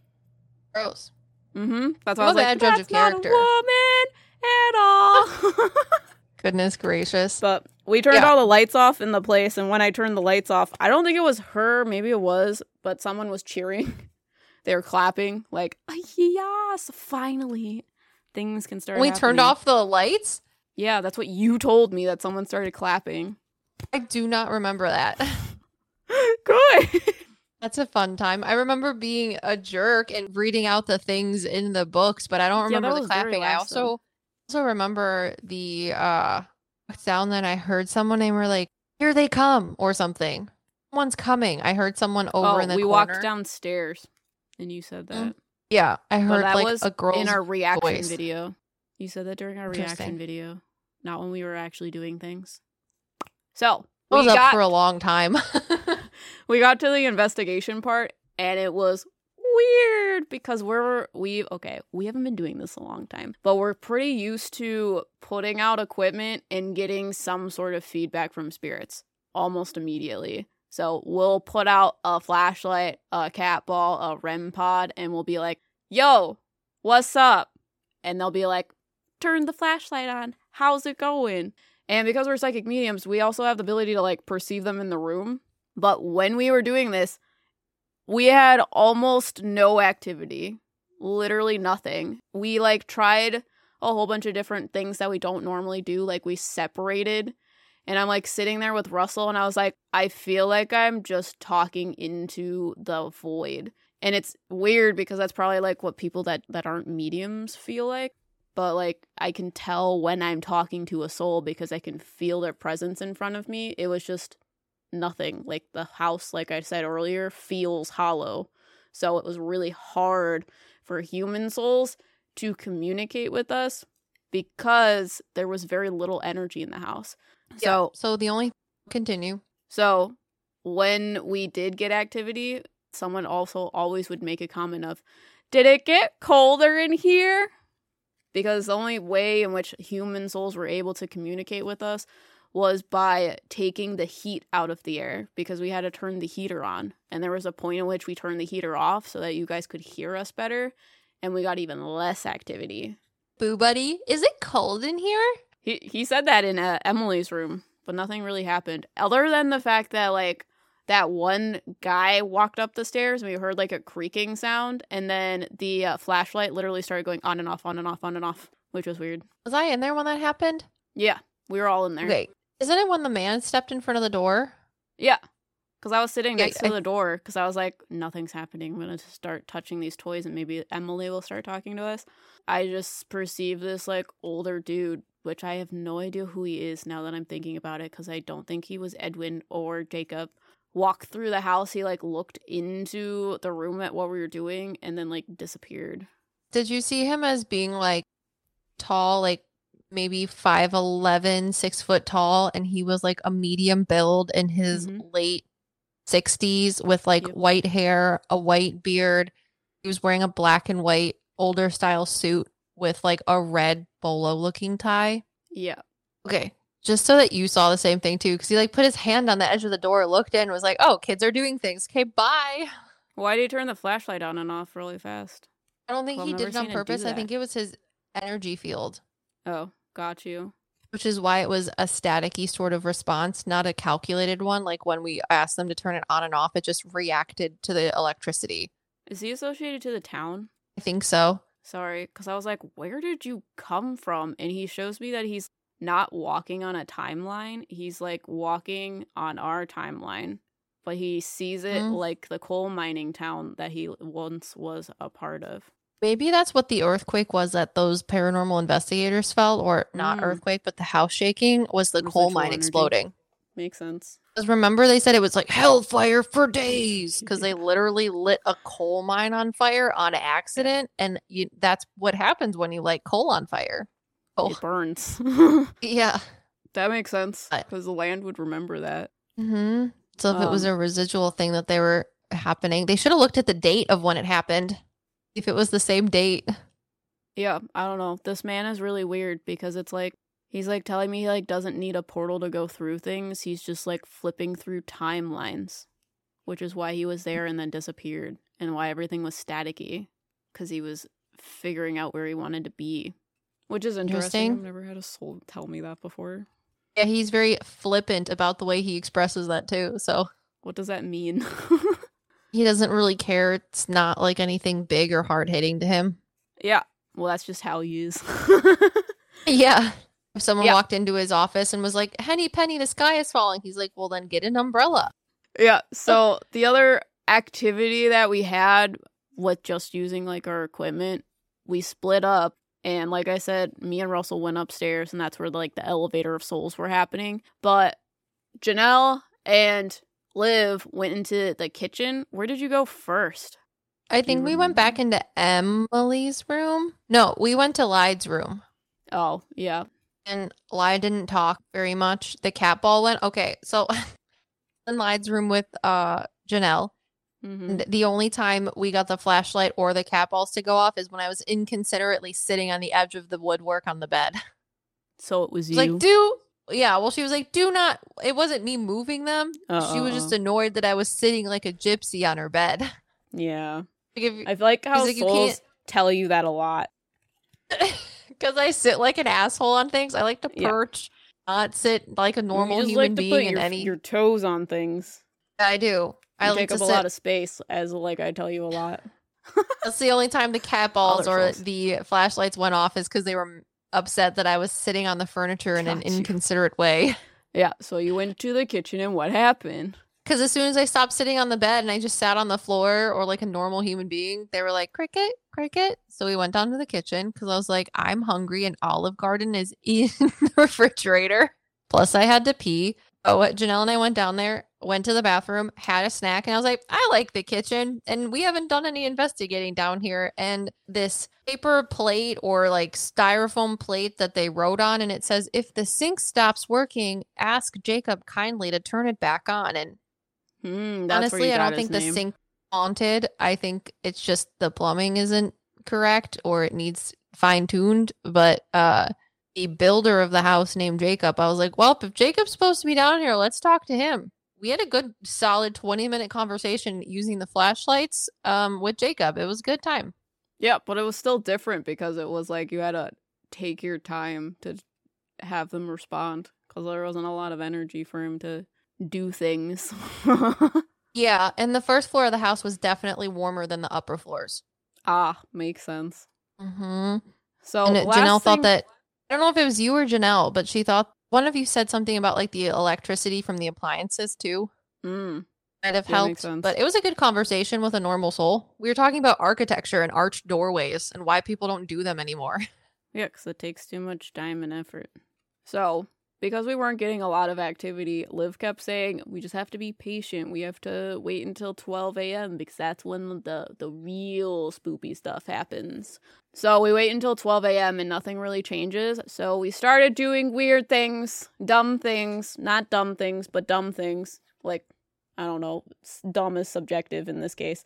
[SPEAKER 1] Gross.
[SPEAKER 2] Mm-hmm. That's why
[SPEAKER 1] I'm
[SPEAKER 2] was like,
[SPEAKER 1] judge
[SPEAKER 2] that's
[SPEAKER 1] of
[SPEAKER 2] not
[SPEAKER 1] character."
[SPEAKER 2] a woman at all.
[SPEAKER 1] Goodness gracious.
[SPEAKER 2] but we turned
[SPEAKER 1] Yeah.
[SPEAKER 2] all the lights off in the place, and when I turned the lights off, I don't think it was her. Maybe it was, but someone was cheering. they were clapping, like, "Ah, "Yes, finally, things can start."
[SPEAKER 1] we turned off the lights.
[SPEAKER 2] Yeah, that's what you told me. That someone started clapping.
[SPEAKER 1] I do not remember that.
[SPEAKER 2] Good.
[SPEAKER 1] That's a fun time. I remember being a jerk and reading out the things in the books, but I don't
[SPEAKER 2] Yeah,
[SPEAKER 1] remember the clapping. I also also remember the uh sound that I heard someone and were like, "Here they come" or something. Someone's coming. I heard someone over
[SPEAKER 2] oh,
[SPEAKER 1] in the
[SPEAKER 2] we
[SPEAKER 1] corner.
[SPEAKER 2] walked downstairs, and you said that.
[SPEAKER 1] Mm, Yeah, I heard
[SPEAKER 2] that
[SPEAKER 1] like
[SPEAKER 2] was
[SPEAKER 1] a girl's
[SPEAKER 2] in our reaction
[SPEAKER 1] voice.
[SPEAKER 2] video. You said that during our reaction video, not when we were actually doing things. So
[SPEAKER 1] I was
[SPEAKER 2] we
[SPEAKER 1] up
[SPEAKER 2] got
[SPEAKER 1] for a long time.
[SPEAKER 2] we got to the investigation part, and it was weird because we're we okay we haven't been doing this a long time but we're pretty used to putting out equipment and getting some sort of feedback from spirits almost immediately so we'll put out a flashlight a cat ball a rem pod and we'll be like yo what's up? And they'll be like turn the flashlight on. How's it going? And because we're psychic mediums we also have the ability to like perceive them in the room. But when we were doing this we had almost no activity. Literally nothing. We like tried a whole bunch of different things that we don't normally do. Like we separated and i'm like sitting there with russell and i was like i feel like i'm just talking into the void and it's weird because that's probably like what people that that aren't mediums feel like but like i can tell when i'm talking to a soul because i can feel their presence in front of me it was just nothing. Like the house, like I said earlier, feels hollow. So it was really hard for human souls to communicate with us because there was very little energy in the house. So
[SPEAKER 1] so the only continue.
[SPEAKER 2] so when we did get activity, someone also always would make a comment of, "Did it get colder in here?" Because the only way in which human souls were able to communicate with us was by taking the heat out of the air because we had to turn the heater on. And there was a point in which we turned the heater off so that you guys could hear us better and we got even less activity.
[SPEAKER 1] Boo buddy, is it cold in here?
[SPEAKER 2] He he said that in uh, Emily's room, but nothing really happened other than the fact that like that one guy walked up the stairs and we heard like a creaking sound and then the uh, flashlight literally started going on and off on and off on and off, which was weird.
[SPEAKER 1] Was I in there when that happened?
[SPEAKER 2] Yeah, we were all in there.
[SPEAKER 1] Okay. Isn't it when the man stepped in front of the door?
[SPEAKER 2] Yeah. Cuz I was sitting
[SPEAKER 1] Yeah,
[SPEAKER 2] next
[SPEAKER 1] I-
[SPEAKER 2] to the door cuz I was like nothing's happening. I'm going to start touching these toys and maybe Emily will start talking to us. I just perceived this like older dude which I have no idea who he is now that I'm thinking about it cuz I don't think he was Edwin or Jacob. Walk through the house, he like looked into the room at what we were doing and then like disappeared.
[SPEAKER 1] Did you see him as being like tall, like maybe 5'11, six foot tall, and he was like a medium build in his
[SPEAKER 2] Mhm.
[SPEAKER 1] late 60s with like
[SPEAKER 2] Yep.
[SPEAKER 1] white hair, a white beard. He was wearing a black and white older style suit with like a red bolo looking tie.
[SPEAKER 2] Yeah.
[SPEAKER 1] Okay. Just so that you saw the same thing too, because he like put his hand on the edge of the door, looked in, was like, oh, kids are doing things. Okay, bye.
[SPEAKER 2] Why did he turn the flashlight on and off really fast?
[SPEAKER 1] I don't think
[SPEAKER 2] Well,
[SPEAKER 1] he did it on
[SPEAKER 2] seen it do
[SPEAKER 1] purpose. I think it was his energy field.
[SPEAKER 2] Oh, got you.
[SPEAKER 1] which is why it was a staticky sort of response, not a calculated one. Like when we asked them to turn it on and off, it just reacted to the electricity.
[SPEAKER 2] Is he associated to the town?
[SPEAKER 1] I think so.
[SPEAKER 2] Sorry, because I was like, where did you come from? And he shows me that he's not walking on a timeline. He's like walking on our timeline, but he sees it
[SPEAKER 1] Hmm.
[SPEAKER 2] like the coal mining town that he once was a part of.
[SPEAKER 1] Maybe that's what the earthquake was that those paranormal investigators felt, or not
[SPEAKER 2] Mm.
[SPEAKER 1] earthquake, but the house shaking was the coal mine
[SPEAKER 2] energy.
[SPEAKER 1] exploding.
[SPEAKER 2] Makes sense.
[SPEAKER 1] Because remember, they said it was like hellfire for days because they literally lit a coal mine on fire on accident, and you, that's what happens when you light coal on fire. Oh,
[SPEAKER 2] It burns.
[SPEAKER 1] yeah.
[SPEAKER 2] that makes sense because the land would remember that.
[SPEAKER 1] hmm So if it was
[SPEAKER 2] Um,
[SPEAKER 1] a residual thing that they were happening, they should have looked at the date of when it happened. If it was the same date.
[SPEAKER 2] Yeah, I don't know. This man is really weird because it's like he's like telling me he like doesn't need a portal to go through things. He's just like flipping through timelines, which is why he was there and then disappeared and why everything was staticky cuz he was figuring out where he wanted to be. Which is interesting.
[SPEAKER 1] Interesting.
[SPEAKER 2] I've never had a soul tell me that before.
[SPEAKER 1] Yeah, he's very flippant about the way he expresses that too. So
[SPEAKER 2] What does that mean?
[SPEAKER 1] he doesn't really care. It's not like anything big or hard hitting to him.
[SPEAKER 2] yeah. Well, that's just how he is.
[SPEAKER 1] Yeah. If someone
[SPEAKER 2] Yeah.
[SPEAKER 1] walked into his office and was like, Henny Penny, the sky is falling, he's like, Well then get an umbrella.
[SPEAKER 2] Yeah. So the other activity that we had with just using like our equipment, we split up. And like I said, me and Russell went upstairs, and that's where like the elevator of souls were happening. But Janelle and Liv went into the kitchen. Where did you go first?
[SPEAKER 1] I think we went back into Emily's room. No, we went to Lyde's room.
[SPEAKER 2] Oh, yeah.
[SPEAKER 1] And Lyde didn't talk very much. The cat ball went. Okay, so in Lyde's room with uh Janelle.
[SPEAKER 2] Mhm.
[SPEAKER 1] And the only time we got the flashlight or the cat balls to go off is when I was inconsiderately sitting on the edge of the woodwork on the bed.
[SPEAKER 2] So it was you.
[SPEAKER 1] like, do yeah. Well, she was like, do not. It wasn't me moving them. She was just
[SPEAKER 2] Uh-uh.
[SPEAKER 1] annoyed that I was sitting like a gypsy on her bed.
[SPEAKER 2] yeah.
[SPEAKER 1] Like if,
[SPEAKER 2] I feel like how
[SPEAKER 1] like, you
[SPEAKER 2] souls
[SPEAKER 1] can't-
[SPEAKER 2] tell you that a lot.
[SPEAKER 1] Because I sit like an asshole on things. I like to
[SPEAKER 2] Yeah.
[SPEAKER 1] perch, not sit like a normal
[SPEAKER 2] you just
[SPEAKER 1] human
[SPEAKER 2] like to
[SPEAKER 1] being
[SPEAKER 2] your,
[SPEAKER 1] any.
[SPEAKER 2] your toes on things.
[SPEAKER 1] I do. I
[SPEAKER 2] You
[SPEAKER 1] like
[SPEAKER 2] take up a
[SPEAKER 1] sit.
[SPEAKER 2] lot of space, as like I tell you a lot.
[SPEAKER 1] That's the only time the cat balls or the flashlights went off is because they were upset that I was sitting on the furniture in an
[SPEAKER 2] you.
[SPEAKER 1] inconsiderate way.
[SPEAKER 2] Yeah. So you went to the kitchen, and what happened?
[SPEAKER 1] Because as soon as I stopped sitting on the bed and I just sat on the floor or like a normal human being, they were like, Cricket, Cricket. So we went down to the kitchen because I was like, I'm hungry and Olive Garden is in the refrigerator. Plus, I had to pee. Oh, Janelle and I went down there, went to the bathroom, had a snack, and I was like, I like the kitchen. And we haven't done any investigating down here. And this paper plate or like styrofoam plate that they wrote on, and it says, if the sink stops working, ask Jacob kindly to turn it back on. And
[SPEAKER 2] hmm, that's
[SPEAKER 1] honestly, I don't think the
[SPEAKER 2] name.
[SPEAKER 1] sink haunted. I think it's just the plumbing isn't correct or it needs fine tuned. But uh the builder of the house named Jacob, I was like, well, if Jacob's supposed to be down here, let's talk to him. We had a good solid 20 minute conversation using the flashlights um with Jacob. It was a good time.
[SPEAKER 2] Yeah, but it was still different because it was like you had to take your time to have them respond because there wasn't a lot of energy for him to do things.
[SPEAKER 1] Yeah, and the first floor of the house was definitely warmer than the upper floors.
[SPEAKER 2] ah, makes sense.
[SPEAKER 1] Mm-hmm.
[SPEAKER 2] So
[SPEAKER 1] and Janelle thought that I don't know if it was you or Janelle, but she thought one of you said something about like the electricity from the appliances too.
[SPEAKER 2] Mm,
[SPEAKER 1] Might have helped, but it was a good conversation with a normal soul. We were talking about architecture and arched doorways and why people don't do them anymore.
[SPEAKER 2] yeah, because it takes too much time and effort. So because we weren't getting a lot of activity, Liv kept saying we just have to be patient. We have to wait until 12 a.m. because that's when the the real spoopy stuff happens. So we wait until 12 a.m. and nothing really changes. So we started doing weird things, dumb things, not dumb things, but dumb things. Like, I don't know, dumb is subjective in this case.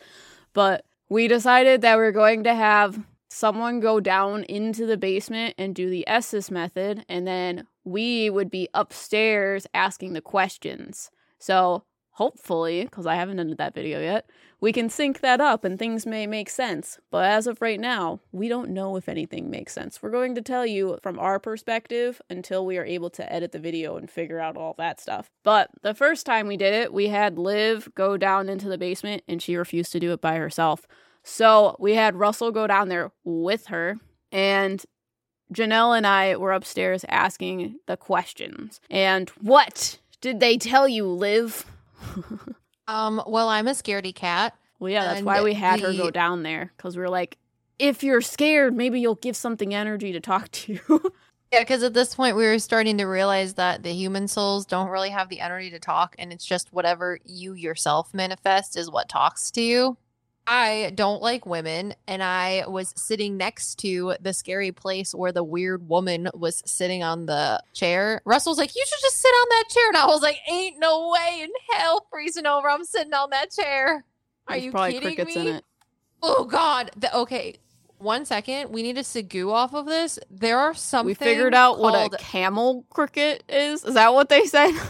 [SPEAKER 2] But we decided that we are going to have someone go down into the basement and do the Estes method, and then we would be upstairs asking the questions. So hopefully, because I haven't done that video yet, we can sync that up and things may make sense. But as of right now, we don't know if anything makes sense. We're going to tell you from our perspective until we are able to edit the video and figure out all that stuff. But the first time we did it, we had Liv go down into the basement and she refused to do it by herself. So we had Russell go down there with her, and Janelle and I were upstairs asking the questions. And what did they tell you, Liv?
[SPEAKER 1] Um, well, I'm a scaredy cat.
[SPEAKER 2] Well, yeah, that's why we had her go down there because we were like, if you're scared, maybe you'll give something energy to talk to you.
[SPEAKER 1] Yeah, because at this point we were starting to realize that the human souls don't really have the energy to talk, and it's just whatever you yourself manifest is what talks to you. I don't like women, and I was sitting next to the scary place where the weird woman was sitting on the chair. Russell's like, You should just sit on that chair. And I was like, Ain't no way in hell freezing over. I'm sitting on that chair. Are
[SPEAKER 2] There's
[SPEAKER 1] you
[SPEAKER 2] probably
[SPEAKER 1] kidding
[SPEAKER 2] crickets
[SPEAKER 1] me?
[SPEAKER 2] in it.
[SPEAKER 1] Oh God. The, okay. One second. We need to Segoo off of this. There are some.
[SPEAKER 2] We figured out what a camel cricket is. Is that what they said?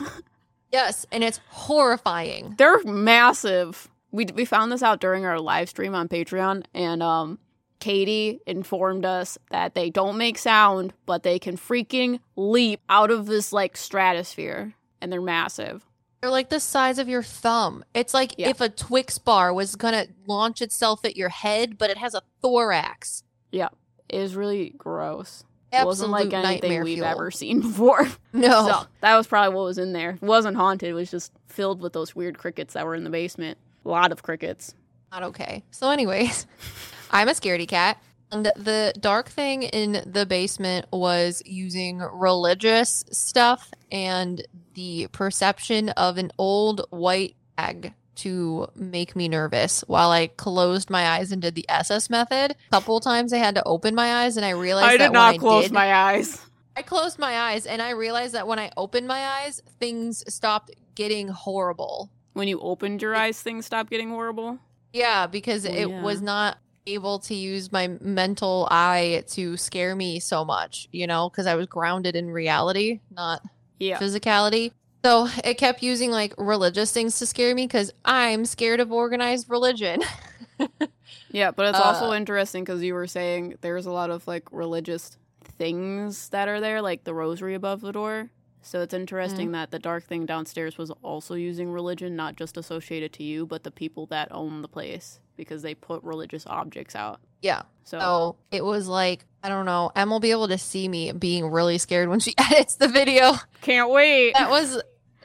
[SPEAKER 1] Yes, and it's horrifying.
[SPEAKER 2] They're massive. We we found this out during our live stream on Patreon, and um, Katie informed us that they don't make sound, but they can freaking leap out of this like stratosphere, and they're massive.
[SPEAKER 1] They're like the size of your thumb. It's like
[SPEAKER 2] Yeah.
[SPEAKER 1] if a Twix bar was gonna launch itself at your head, but it has a thorax.
[SPEAKER 2] Yeah, it is really gross. It wasn't like anything we've
[SPEAKER 1] fuel.
[SPEAKER 2] ever seen before.
[SPEAKER 1] No.
[SPEAKER 2] So that was probably what was in there. It wasn't haunted. It was just filled with those weird crickets that were in the basement. A lot of crickets.
[SPEAKER 1] Not okay. So, anyways, I'm a scaredy cat. And the dark thing in the basement was using religious stuff and the perception of an old white egg to make me nervous while I closed my eyes and did the Estes method. A couple times I had to open my eyes and I realized
[SPEAKER 2] I
[SPEAKER 1] that
[SPEAKER 2] did not
[SPEAKER 1] when
[SPEAKER 2] close
[SPEAKER 1] I did,
[SPEAKER 2] my eyes.
[SPEAKER 1] I closed my eyes and I realized that when I opened my eyes, things stopped getting horrible.
[SPEAKER 2] When you opened your eyes, things stopped getting horrible.
[SPEAKER 1] Yeah, because it
[SPEAKER 2] yeah.
[SPEAKER 1] was not able to use my mental eye to scare me so much, you know, because I was grounded in reality, not
[SPEAKER 2] Yeah.
[SPEAKER 1] physicality. So it kept using like religious things to scare me because I'm scared of organized religion.
[SPEAKER 2] Yeah, but it's also
[SPEAKER 1] Uh,
[SPEAKER 2] interesting because you were saying there's a lot of like religious things that are there, like the rosary above the door. So it's interesting
[SPEAKER 1] Mm-hmm.
[SPEAKER 2] that the dark thing downstairs was also using religion, not just associated to you, but the people that own the place because they put religious objects out.
[SPEAKER 1] yeah.
[SPEAKER 2] So,
[SPEAKER 1] So it was like, I don't know. Em will be able to see me being really scared when she edits the video.
[SPEAKER 2] can't wait.
[SPEAKER 1] that was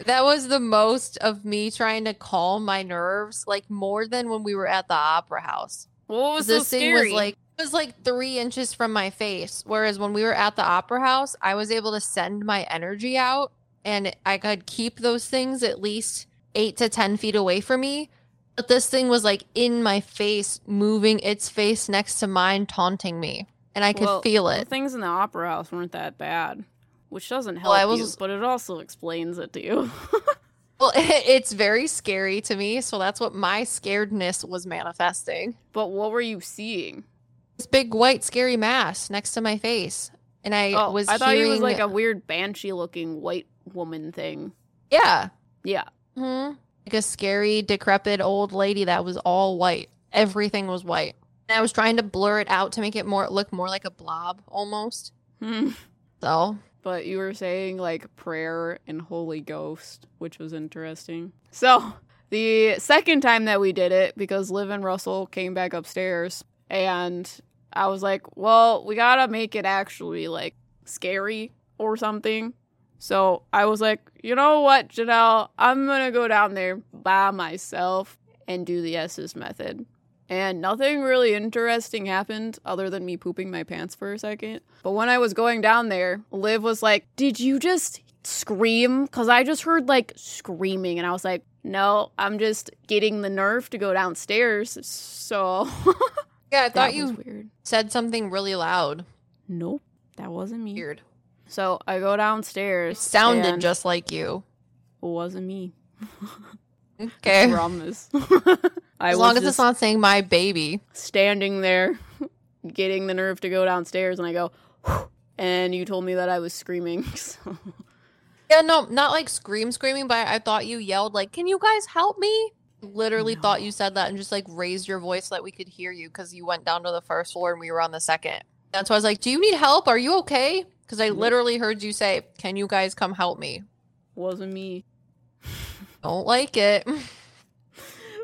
[SPEAKER 1] that was the most of me trying to calm my nerves like more than when we were at the opera house
[SPEAKER 2] What was
[SPEAKER 1] this
[SPEAKER 2] so
[SPEAKER 1] thing was like was like three inches from my face whereas when we were at the opera house i was able to send my energy out and i could keep those things at least eight to ten feet away from me but this thing was like in my face moving its face next to mine taunting me and i could
[SPEAKER 2] Well,
[SPEAKER 1] feel
[SPEAKER 2] the
[SPEAKER 1] it
[SPEAKER 2] things in the opera house weren't that bad, which doesn't help
[SPEAKER 1] Well, I
[SPEAKER 2] you,
[SPEAKER 1] was-
[SPEAKER 2] but it also explains it to you.
[SPEAKER 1] well it's very scary to me so that's what my scaredness was manifesting
[SPEAKER 2] but what were you seeing?
[SPEAKER 1] This big white scary mass next to my face. And i
[SPEAKER 2] Oh,
[SPEAKER 1] was
[SPEAKER 2] I thought
[SPEAKER 1] hearing,
[SPEAKER 2] it was like a weird banshee-looking white woman thing.
[SPEAKER 1] yeah.
[SPEAKER 2] Yeah,
[SPEAKER 1] hmm like a scary decrepit old lady that was all white. Everything was white. And i was trying to blur it out to make it more look more like a blob almost.
[SPEAKER 2] Hmm.
[SPEAKER 1] so.
[SPEAKER 2] But you were saying like prayer and Holy Ghost, which was interesting. So the second time that we did it, because Liv and Russell came back upstairs, and I was like, well, we gotta make it actually like scary or something. So I was like, you know what, Janelle, I'm gonna go down there by myself and do the Estes method. And nothing really interesting happened other than me pooping my pants for a second. But when I was going down there, Liv was like, Did you just scream? Because I just heard like screaming. And I was like, No, I'm just getting the nerve to go downstairs. So
[SPEAKER 1] yeah i thought you
[SPEAKER 2] weird.
[SPEAKER 1] said something really loud
[SPEAKER 2] Nope, that wasn't me.
[SPEAKER 1] weird
[SPEAKER 2] So I go downstairs.
[SPEAKER 1] it sounded just like you
[SPEAKER 2] It wasn't me.
[SPEAKER 1] okay
[SPEAKER 2] Promise. I
[SPEAKER 1] as long as it's not saying my baby
[SPEAKER 2] standing there, getting the nerve to go downstairs, and I go, and you told me that I was screaming. So.
[SPEAKER 1] yeah no not like scream screaming but i thought you yelled like can you guys help me literally
[SPEAKER 2] No.
[SPEAKER 1] thought you said that and just like raised your voice so that we could hear you because you went down to the first floor and we were on the second that's why i was like do you need help are you okay because i literally heard you say can you guys come help me
[SPEAKER 2] Wasn't me.
[SPEAKER 1] don't like it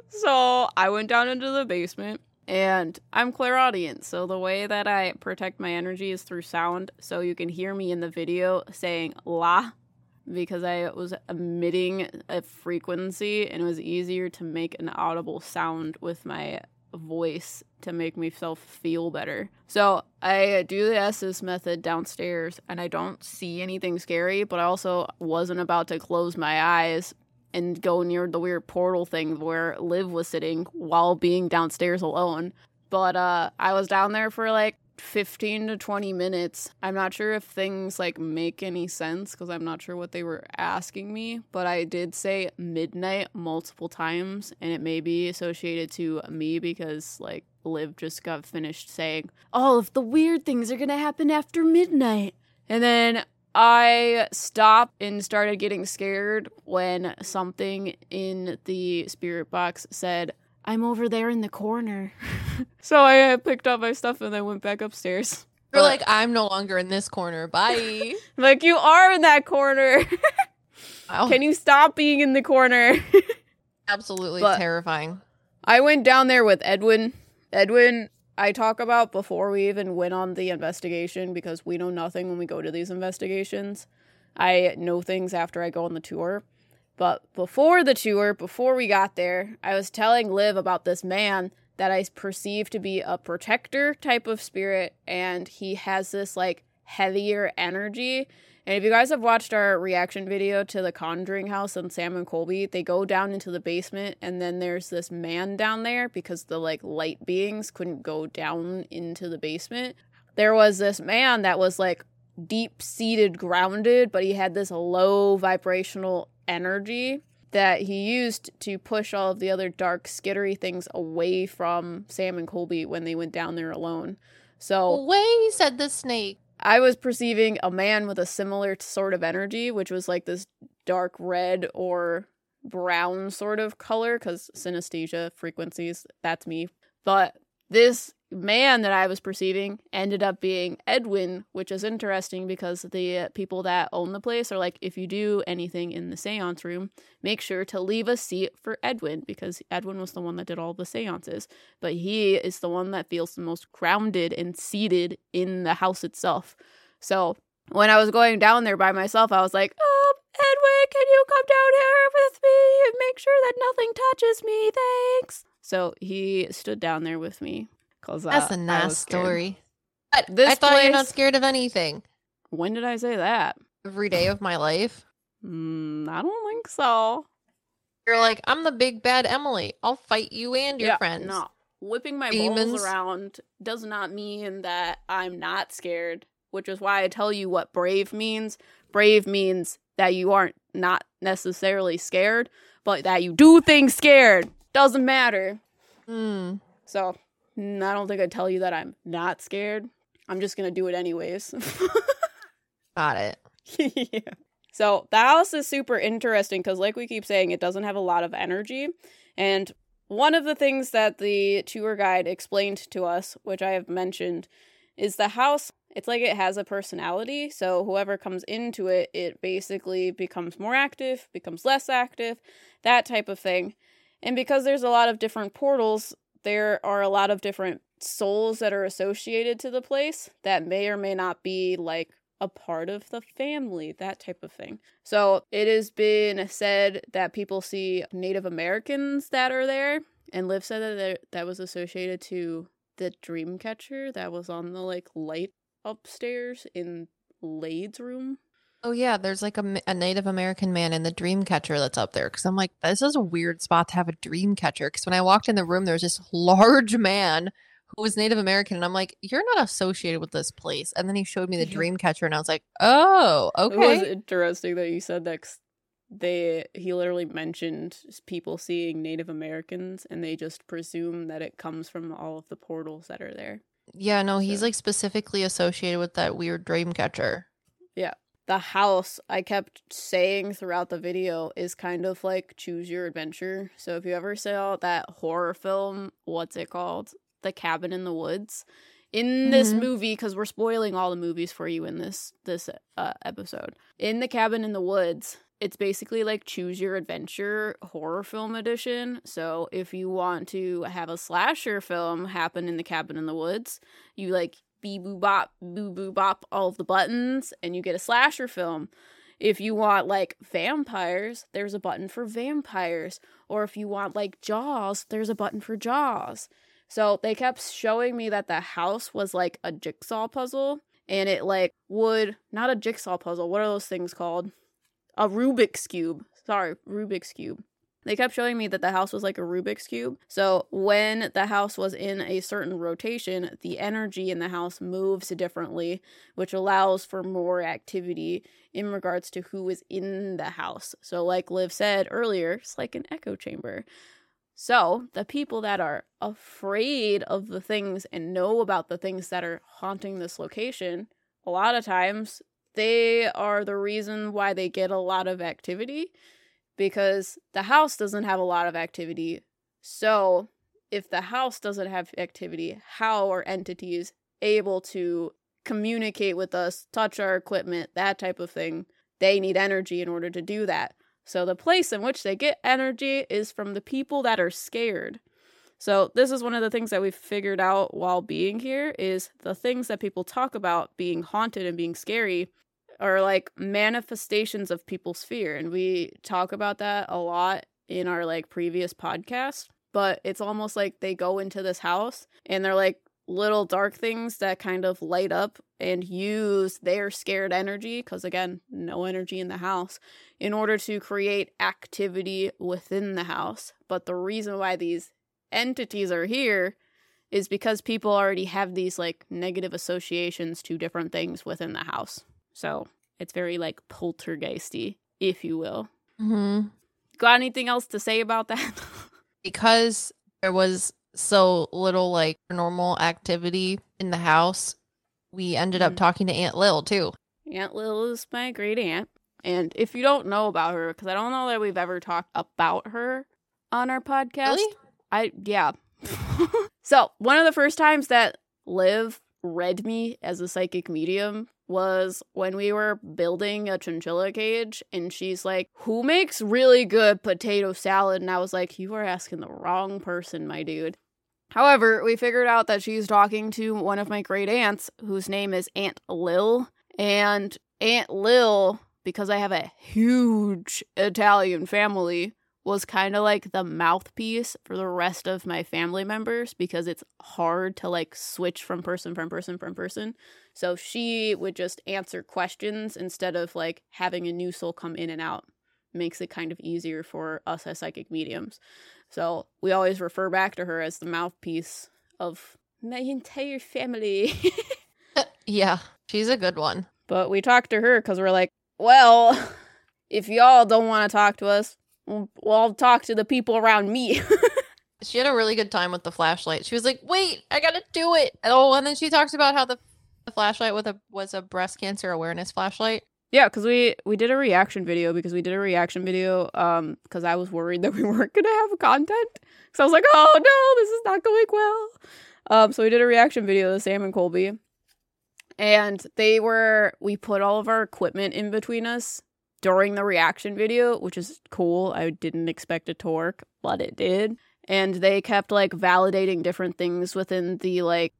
[SPEAKER 2] So I went down into the basement, and I'm clairaudient. So the way that I protect my energy is through sound. So you can hear me in the video saying "la" because I was emitting a frequency, and it was easier to make an audible sound with my voice to make myself feel better. So I do the Estes method downstairs, and I don't see anything scary, but I also wasn't about to close my eyes and go near the weird portal thing where Liv was sitting while being downstairs alone. But uh I was down there for like 15 to 20 minutes. I'm not sure if things like make any sense because I'm not sure what they were asking me, but I did say midnight multiple times and it may be associated to me because like Liv just got finished saying, "All of the weird things are going to happen after midnight." And then I stopped and started getting scared when something in the spirit box said, I'm over there in the corner. so I uh, picked up my stuff and then went back upstairs.
[SPEAKER 1] you're
[SPEAKER 2] But-
[SPEAKER 1] like i'm no longer in this corner bye
[SPEAKER 2] Like, you are in that corner.
[SPEAKER 1] wow.
[SPEAKER 2] Can you stop being in the corner?
[SPEAKER 1] absolutely
[SPEAKER 2] But-
[SPEAKER 1] terrifying
[SPEAKER 2] I went down there with Edwin. Edwin, I talk about before we even went on the investigation because we know nothing when we go to these investigations. I know things after I go on the tour. But before the tour, before we got there, I was telling Liv about this man that I perceive to be a protector type of spirit, and he has this like heavier energy. And if you guys have watched our reaction video to the Conjuring House and Sam and Colby, they go down into the basement, and then there's this man down there because the like light beings couldn't go down into the basement. There was this man that was like deep seated, grounded, but he had this low vibrational energy that he used to push all of the other dark, skittery things away from Sam and Colby when they went down there alone. So,
[SPEAKER 1] Away, said the snake.
[SPEAKER 2] I was perceiving a man with a similar sort of energy, which was like this dark red or brown sort of color, because synesthesia frequencies, that's me. But this man that I was perceiving ended up being Edwin, which is interesting because the people that own the place are like, if you do anything in the seance room, make sure to leave a seat for Edwin because Edwin was the one that did all the seances. But he is the one that feels the most grounded and seated in the house itself. So when I was going down there by myself, I was like, oh, Edwin, can you come down here with me and make sure that nothing touches me? Thanks. So he stood down there with me Cause
[SPEAKER 1] That's
[SPEAKER 2] uh,
[SPEAKER 1] a
[SPEAKER 2] I
[SPEAKER 1] nice story. But
[SPEAKER 2] This
[SPEAKER 1] I thought you're not scared of anything.
[SPEAKER 2] When did I say that?
[SPEAKER 1] Every day of my life.
[SPEAKER 2] Mm, I don't think so.
[SPEAKER 1] You're like, I'm the big bad Emily. I'll fight you and your
[SPEAKER 2] yeah,
[SPEAKER 1] friends.
[SPEAKER 2] No, whipping my
[SPEAKER 1] Demons.
[SPEAKER 2] balls around does not mean that I'm not scared. Which is why I tell you what brave means. Brave means that you aren't not necessarily scared, but that you do things scared. Doesn't matter.
[SPEAKER 1] Hmm.
[SPEAKER 2] So mm, I don't think I'd tell you that I'm not scared. I'm just gonna do it anyways.
[SPEAKER 1] Got it.
[SPEAKER 2] yeah. So the house is super interesting because, like we keep saying, it doesn't have a lot of energy. And one of the things that the tour guide explained to us, which I have mentioned, is the house. It's like it has a personality. So whoever comes into it, it basically becomes more active, becomes less active, that type of thing. And because there's a lot of different portals, there are a lot of different souls that are associated to the place that may or may not be like a part of the family, that type of thing. So it has been said that people see Native Americans that are there, and Liv said that that was associated to the dream catcher that was on the like light upstairs in Lade's room.
[SPEAKER 1] Oh yeah, there's like a, a Native American man in the dream catcher that's up there. Because I'm like, this is a weird spot to have a dream catcher. Because when I walked in the room, there was this large man who was Native American, and I'm like, you're not associated with this place. And then he showed me the dream catcher, and I was like, oh, okay.
[SPEAKER 2] It was interesting that you said that 'cause they he literally mentioned people seeing Native Americans and they just presume that it comes from all of the portals that are there.
[SPEAKER 1] Yeah, no, he's
[SPEAKER 2] So-
[SPEAKER 1] like specifically associated with that weird dream catcher.
[SPEAKER 2] The house I kept saying throughout the video is kind of like choose your adventure. So if you ever saw that horror film, what's it called? The Cabin in the Woods. In this
[SPEAKER 1] Mhm.
[SPEAKER 2] movie, because we're spoiling all the movies for you in this this uh, episode. In the Cabin in the Woods, it's basically like choose your adventure horror film edition. So if you want to have a slasher film happen in the Cabin in the Woods, you like bee boo bop boo boo bop all of the buttons and you get a slasher film. If you want like vampires there's a button for vampires. Or if you want like jaws there's a button for jaws. So they kept showing me that the house was like a jigsaw puzzle and it like would not a jigsaw puzzle what are those things called? A rubik's cube. Sorry rubik's cube they kept showing me that the house was like a Rubik's Cube. So when the house was in a certain rotation, the energy in the house moves differently, which allows for more activity in regards to who is in the house. So, like Liv said earlier, it's like an echo chamber. So, the people that are afraid of the things and know about the things that are haunting this location, a lot of times they are the reason why they get a lot of activity because the house doesn't have a lot of activity. So, if the house doesn't have activity, how are entities able to communicate with us, touch our equipment, that type of thing? They need energy in order to do that. So, the place in which they get energy is from the people that are scared. So, this is one of the things that we've figured out while being here is the things that people talk about being haunted and being scary are like manifestations of people's fear. And we talk about that a lot in our like previous podcast. But it's almost like they go into this house and they're like little dark things that kind of light up and use their scared energy, because again, no energy in the house, in order to create activity within the house. But the reason why these entities are here is because people already have these like negative associations to different things within the house. So it's very like poltergeisty, if you will.
[SPEAKER 1] Mm-hmm.
[SPEAKER 2] Got anything else to say about that?
[SPEAKER 1] Because there was so little like normal activity in the house, we ended up
[SPEAKER 2] Mhm.
[SPEAKER 1] talking to Aunt Lil too.
[SPEAKER 2] Aunt Lil is my great aunt. And if you don't know about her, because I don't know that we've ever talked about her on our podcast.
[SPEAKER 1] Really?
[SPEAKER 2] I yeah. so one of the first times that Liv read me as a psychic medium was when we were building a chinchilla cage and she's like, Who makes really good potato salad? And I was like, You are asking the wrong person, my dude. However, we figured out that she's talking to one of my great aunts whose name is Aunt Lil. And Aunt Lil, because I have a huge Italian family, was kind of like the mouthpiece for the rest of my family members because it's hard to like switch from person from person from person. So she would just answer questions instead of like having a new soul come in and out. Makes it kind of easier for us as psychic mediums. So we always refer back to her as the mouthpiece of my entire family.
[SPEAKER 1] Uh, yeah, she's a good one.
[SPEAKER 2] But we talked to her because we're like, well, if y'all don't want to talk to us, we'll, we'll talk to the people around me.
[SPEAKER 1] She had a really good time with the flashlight. She was like, "Wait, I gotta do it." Oh, and then she talks about how the, flashlight with a was a breast cancer awareness flashlight.
[SPEAKER 2] yeah, because we we did a reaction video because we did a reaction video um because I was worried that we weren't gonna have content. So I was like, oh no, this is not going well. Um, so we did a reaction video to Sam and Colby, and they were we put all of our equipment in between us during the reaction video, which is cool. I didn't expect it to work, but it did. And they kept like validating different things within the like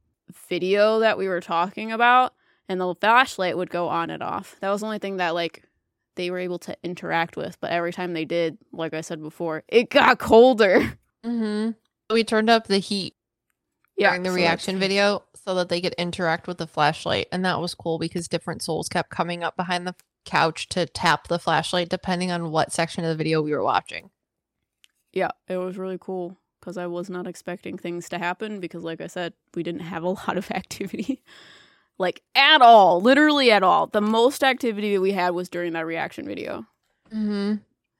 [SPEAKER 2] video that we were talking about, and the flashlight would go on and off. That was the only thing that like they were able to interact with, but every time they did, like I said before, it got colder.
[SPEAKER 1] Mm-hmm. We turned up the heat during the
[SPEAKER 2] so
[SPEAKER 1] reaction video so that they could interact with the flashlight, and that was cool because different souls kept coming up behind the couch to tap the flashlight depending on what section of the video we were watching.
[SPEAKER 2] Yeah, it was really cool because I was not expecting things to happen because, like I said, we didn't have a lot of activity. like, at all. Literally at all. The most activity that we had was during that reaction video.
[SPEAKER 1] Mm-hmm.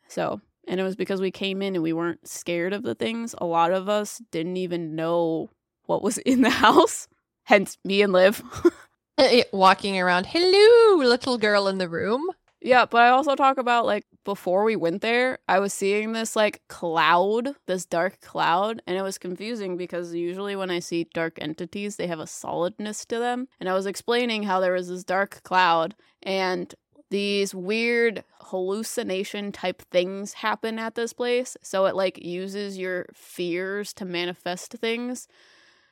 [SPEAKER 2] So, and it was because we came in and we weren't scared of the things. A lot of us didn't even know what was in the house. Hence, me and Liv.
[SPEAKER 1] Walking around, hello, little girl in the room.
[SPEAKER 2] Yeah, but I also talk about like before we went there, I was seeing this like cloud, this dark cloud, and it was confusing because usually when I see dark entities, they have a solidness to them. And I was explaining how there was this dark cloud and these weird hallucination type things happen at this place. So it like uses your fears to manifest things,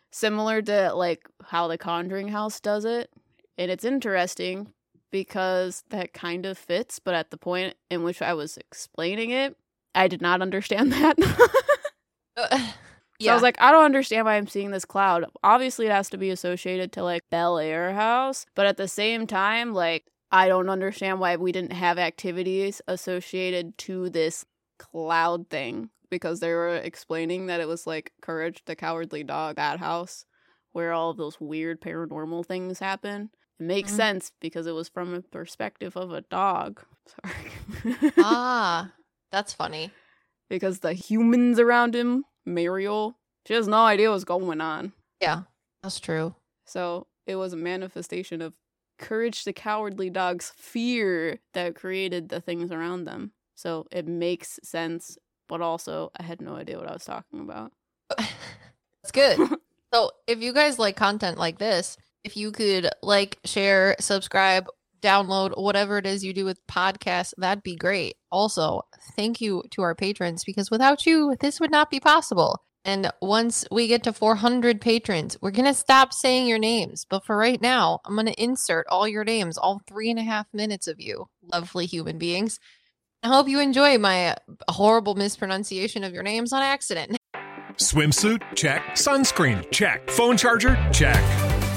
[SPEAKER 2] similar to like how the Conjuring House does it. And it's interesting because that kind of fits, but at the point in which I was explaining it, I did not understand that. so
[SPEAKER 1] yeah,
[SPEAKER 2] I was like, I don't understand why I'm seeing this cloud. Obviously, it has to be associated to like Bellaire House, but at the same time, like, I don't understand why we didn't have activities associated to this cloud thing because they were explaining that it was like Courage the Cowardly Dog, that house where all of those weird paranormal things happen. It makes
[SPEAKER 1] Mhm.
[SPEAKER 2] sense because it was from a perspective of a dog. Sorry.
[SPEAKER 1] ah, that's funny.
[SPEAKER 2] because the humans around him, Muriel, she has no idea what's going on.
[SPEAKER 1] Yeah, that's true.
[SPEAKER 2] So it was a manifestation of Courage the Cowardly Dog's fear that created the things around them. So it makes sense, but also I had no idea what I was talking about.
[SPEAKER 1] That's good. so, if you guys like content like this, if you could like, share, subscribe, download, whatever it is you do with podcasts, that'd be great. Also, thank you to our patrons because without you, this would not be possible. And once we get to 400 patrons, we're going to stop saying your names. But for right now, I'm going to insert all your names, all three and a half minutes of you, lovely human beings. I hope you enjoy my horrible mispronunciation of your names on accident.
[SPEAKER 3] Swimsuit? Check. Sunscreen? Check. Phone charger? Check.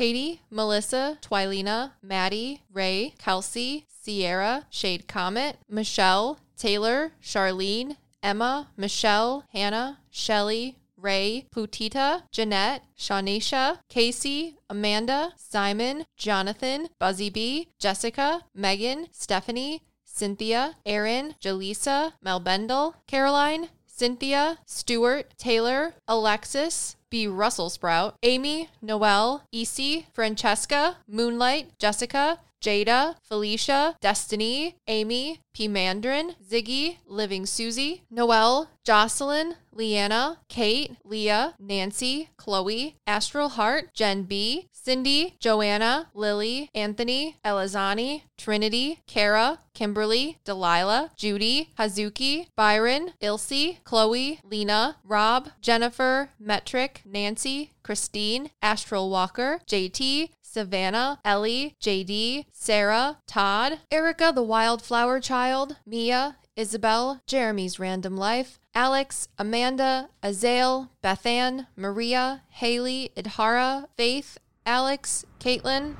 [SPEAKER 1] Katie, Melissa, Twilina, Maddie, Ray, Kelsey, Sierra, Shade Comet, Michelle, Taylor, Charlene, Emma, Michelle, Hannah, Shelly, Ray, Putita, Jeanette, Shawnisha, Casey, Amanda, Simon, Jonathan, Buzzy B, Jessica, Megan, Stephanie, Cynthia, Erin, Jaleesa, Melbendel, Caroline, Cynthia, Stuart, Taylor, Alexis, B. Russell Sprout, Amy, Noelle, Easy, Francesca, Moonlight, Jessica, Jada, Felicia, Destiny, Amy, P. Mandarin, Ziggy, Living Susie, Noelle, Jocelyn, Leanna, Kate, Leah, Nancy, Chloe, Astral Heart, Jen B, Cindy, Joanna, Lily, Anthony, Elizani, Trinity, Kara, Kimberly, Delilah, Judy, Hazuki, Byron, Ilse, Chloe, Lena, Rob, Jennifer, Metric, Nancy, Christine, Astral Walker, JT, Savannah, Ellie, JD, Sarah, Todd, Erica the Wildflower Child, Mia, Isabel, Jeremy's Random Life, Alex, Amanda, Azale, Bethann, Maria, Haley, Idhara, Faith, Alex, Caitlin,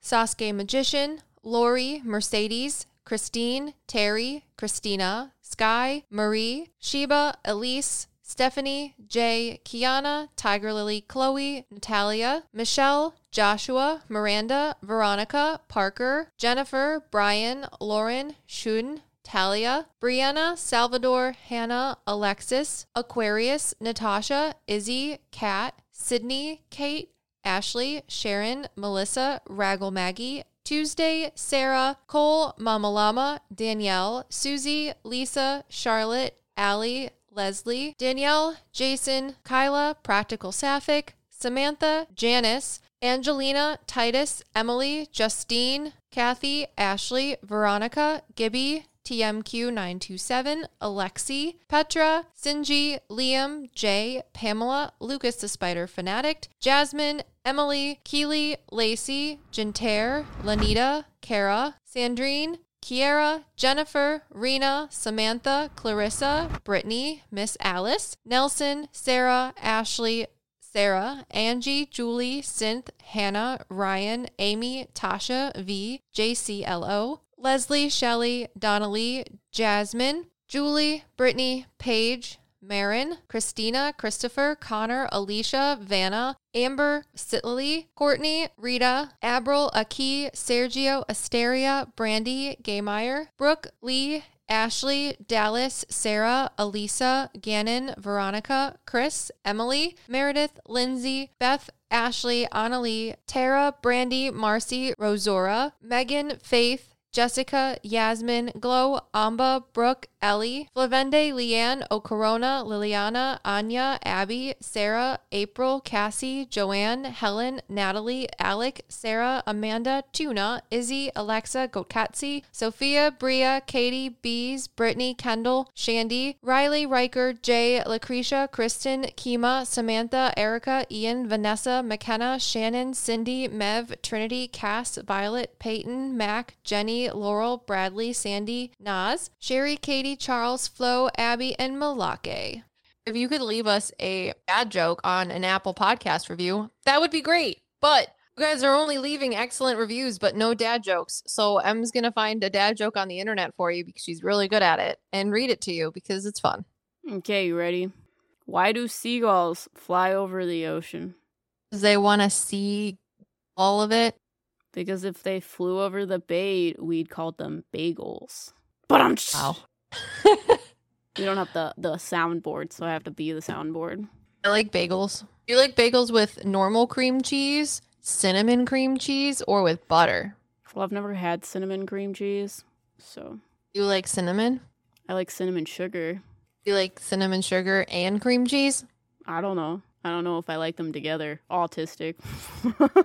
[SPEAKER 1] Sasuke Magician, Lori, Mercedes, Christine, Terry, Christina, Sky, Marie, Sheba, Elise, Stephanie, Jay, Kiana, Tiger Lily, Chloe, Natalia, Michelle, Joshua, Miranda, Veronica, Parker, Jennifer, Brian, Lauren, Shun, Talia, Brianna, Salvador, Hannah, Alexis, Aquarius, Natasha, Izzy, Kat, Sydney, Kate, Ashley, Sharon, Melissa, Raggle Maggie, Tuesday, Sarah, Cole, Mama Llama, Danielle, Susie, Lisa, Charlotte, Allie, Leslie, Danielle, Jason, Kyla, Practical Sapphic, Samantha, Janice, Angelina, Titus, Emily, Justine, Kathy, Ashley, Veronica, Gibby, TMQ927, Alexi, Petra, Sinji, Liam, Jay, Pamela, Lucas the Spider Fanatic, Jasmine, Emily, Keely, Lacey, Jinter, Lanita, Kara, Sandrine, Kiera, Jennifer, Rena, Samantha, Clarissa, Brittany, Miss Alice, Nelson, Sarah, Ashley, Sarah, Angie, Julie, Synth, Hannah, Ryan, Amy, Tasha, V, JCLO, Leslie, Shelley, Donnelly, Jasmine, Julie, Brittany, Paige, Marin, Christina, Christopher, Connor, Alicia, Vanna, Amber, Sitley, Courtney, Rita, Abril, Aki, Sergio, Asteria, Brandy, Gaymeyer, Brooke, Lee, Ashley, Dallas, Sarah, Elisa, Gannon, Veronica, Chris, Emily, Meredith, Lindsay, Beth, Ashley, Annalie, Tara, Brandy, Marcy, Rosora, Megan, Faith, Jessica, Yasmin, Glow, Amba, Brooke, Ellie, Flavende, Leanne, Ocorona, Liliana, Anya, Abby, Sarah, April, Cassie, Joanne, Helen, Natalie, Alec, Sarah, Amanda, Tuna, Izzy, Alexa, Gotkatsi, Sophia, Bria, Katie, Bees, Brittany, Kendall, Shandy, Riley, Riker, Jay, Lucretia, Kristen, Kima, Samantha, Erica, Ian, Vanessa, McKenna, Shannon, Cindy, Mev, Trinity, Cass, Violet, Peyton, Mac, Jenny, Laurel, Bradley, Sandy, Naz, Sherry, Katie, Charles, Flo, Abby, and Malake. If you could leave us a bad joke on an Apple podcast review, that would be great. But you guys are only leaving excellent reviews, but no dad jokes. So Em's going to find a dad joke on the internet for you because she's really good at it and read it to you because it's fun.
[SPEAKER 2] Okay, you ready? Why do seagulls fly over the ocean?
[SPEAKER 1] Because They want to see all of it.
[SPEAKER 2] Because if they flew over the bay, we'd call them bagels. But I'm
[SPEAKER 1] Wow.
[SPEAKER 2] We don't have the the soundboard, so I have to be the soundboard.
[SPEAKER 1] I like bagels. You like bagels with normal cream cheese, cinnamon cream cheese, or with butter?
[SPEAKER 2] Well, I've never had cinnamon cream cheese, so
[SPEAKER 1] You like cinnamon?
[SPEAKER 2] I like cinnamon sugar.
[SPEAKER 1] Do you like cinnamon sugar and cream cheese?
[SPEAKER 2] I don't know. I don't know if I like them together. Autistic.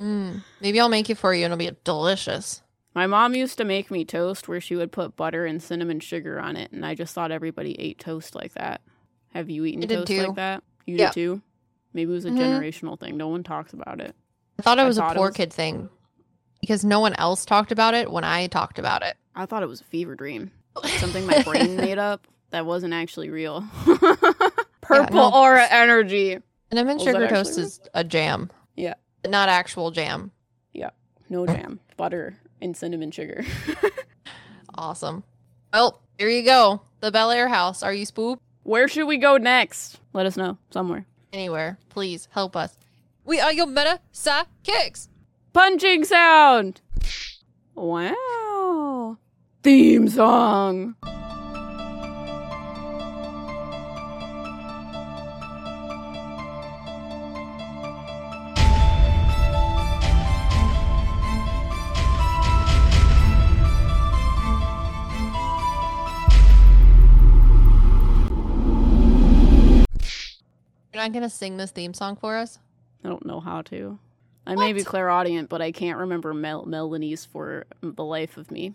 [SPEAKER 1] Mm, maybe I'll make it for you and it'll be delicious.
[SPEAKER 2] My mom used to make me toast where she would put butter and cinnamon sugar on it, and I just thought everybody ate toast like that. Have you eaten toast
[SPEAKER 1] too.
[SPEAKER 2] like that? You
[SPEAKER 1] Yeah.
[SPEAKER 2] did too? Maybe it was a
[SPEAKER 1] Mhm.
[SPEAKER 2] generational thing. No one talks about it.
[SPEAKER 1] I thought it was
[SPEAKER 2] thought
[SPEAKER 1] a poor
[SPEAKER 2] was-
[SPEAKER 1] kid thing because no one else talked about it when I talked about it.
[SPEAKER 2] I thought it was a fever dream. Something my brain made up that wasn't actually real. Purple
[SPEAKER 1] no.
[SPEAKER 2] aura energy.
[SPEAKER 1] Cinnamon sugar toast
[SPEAKER 2] real?
[SPEAKER 1] is a jam,
[SPEAKER 2] Yeah.
[SPEAKER 1] Not actual jam.
[SPEAKER 2] Yeah, no jam. Butter and cinnamon sugar.
[SPEAKER 1] Awesome. Well, here you go. The Bellaire house. Are you spooked?
[SPEAKER 2] Where should we go next? Let us know. Somewhere.
[SPEAKER 1] Anywhere. Please help us. We are your meta sa kicks.
[SPEAKER 2] Punching sound. Wow. Theme song.
[SPEAKER 1] You're not gonna sing this theme song for us?
[SPEAKER 2] I don't know how to. I may be
[SPEAKER 1] What?
[SPEAKER 2] clairaudient, but I can't remember mel- melodies for the life of me.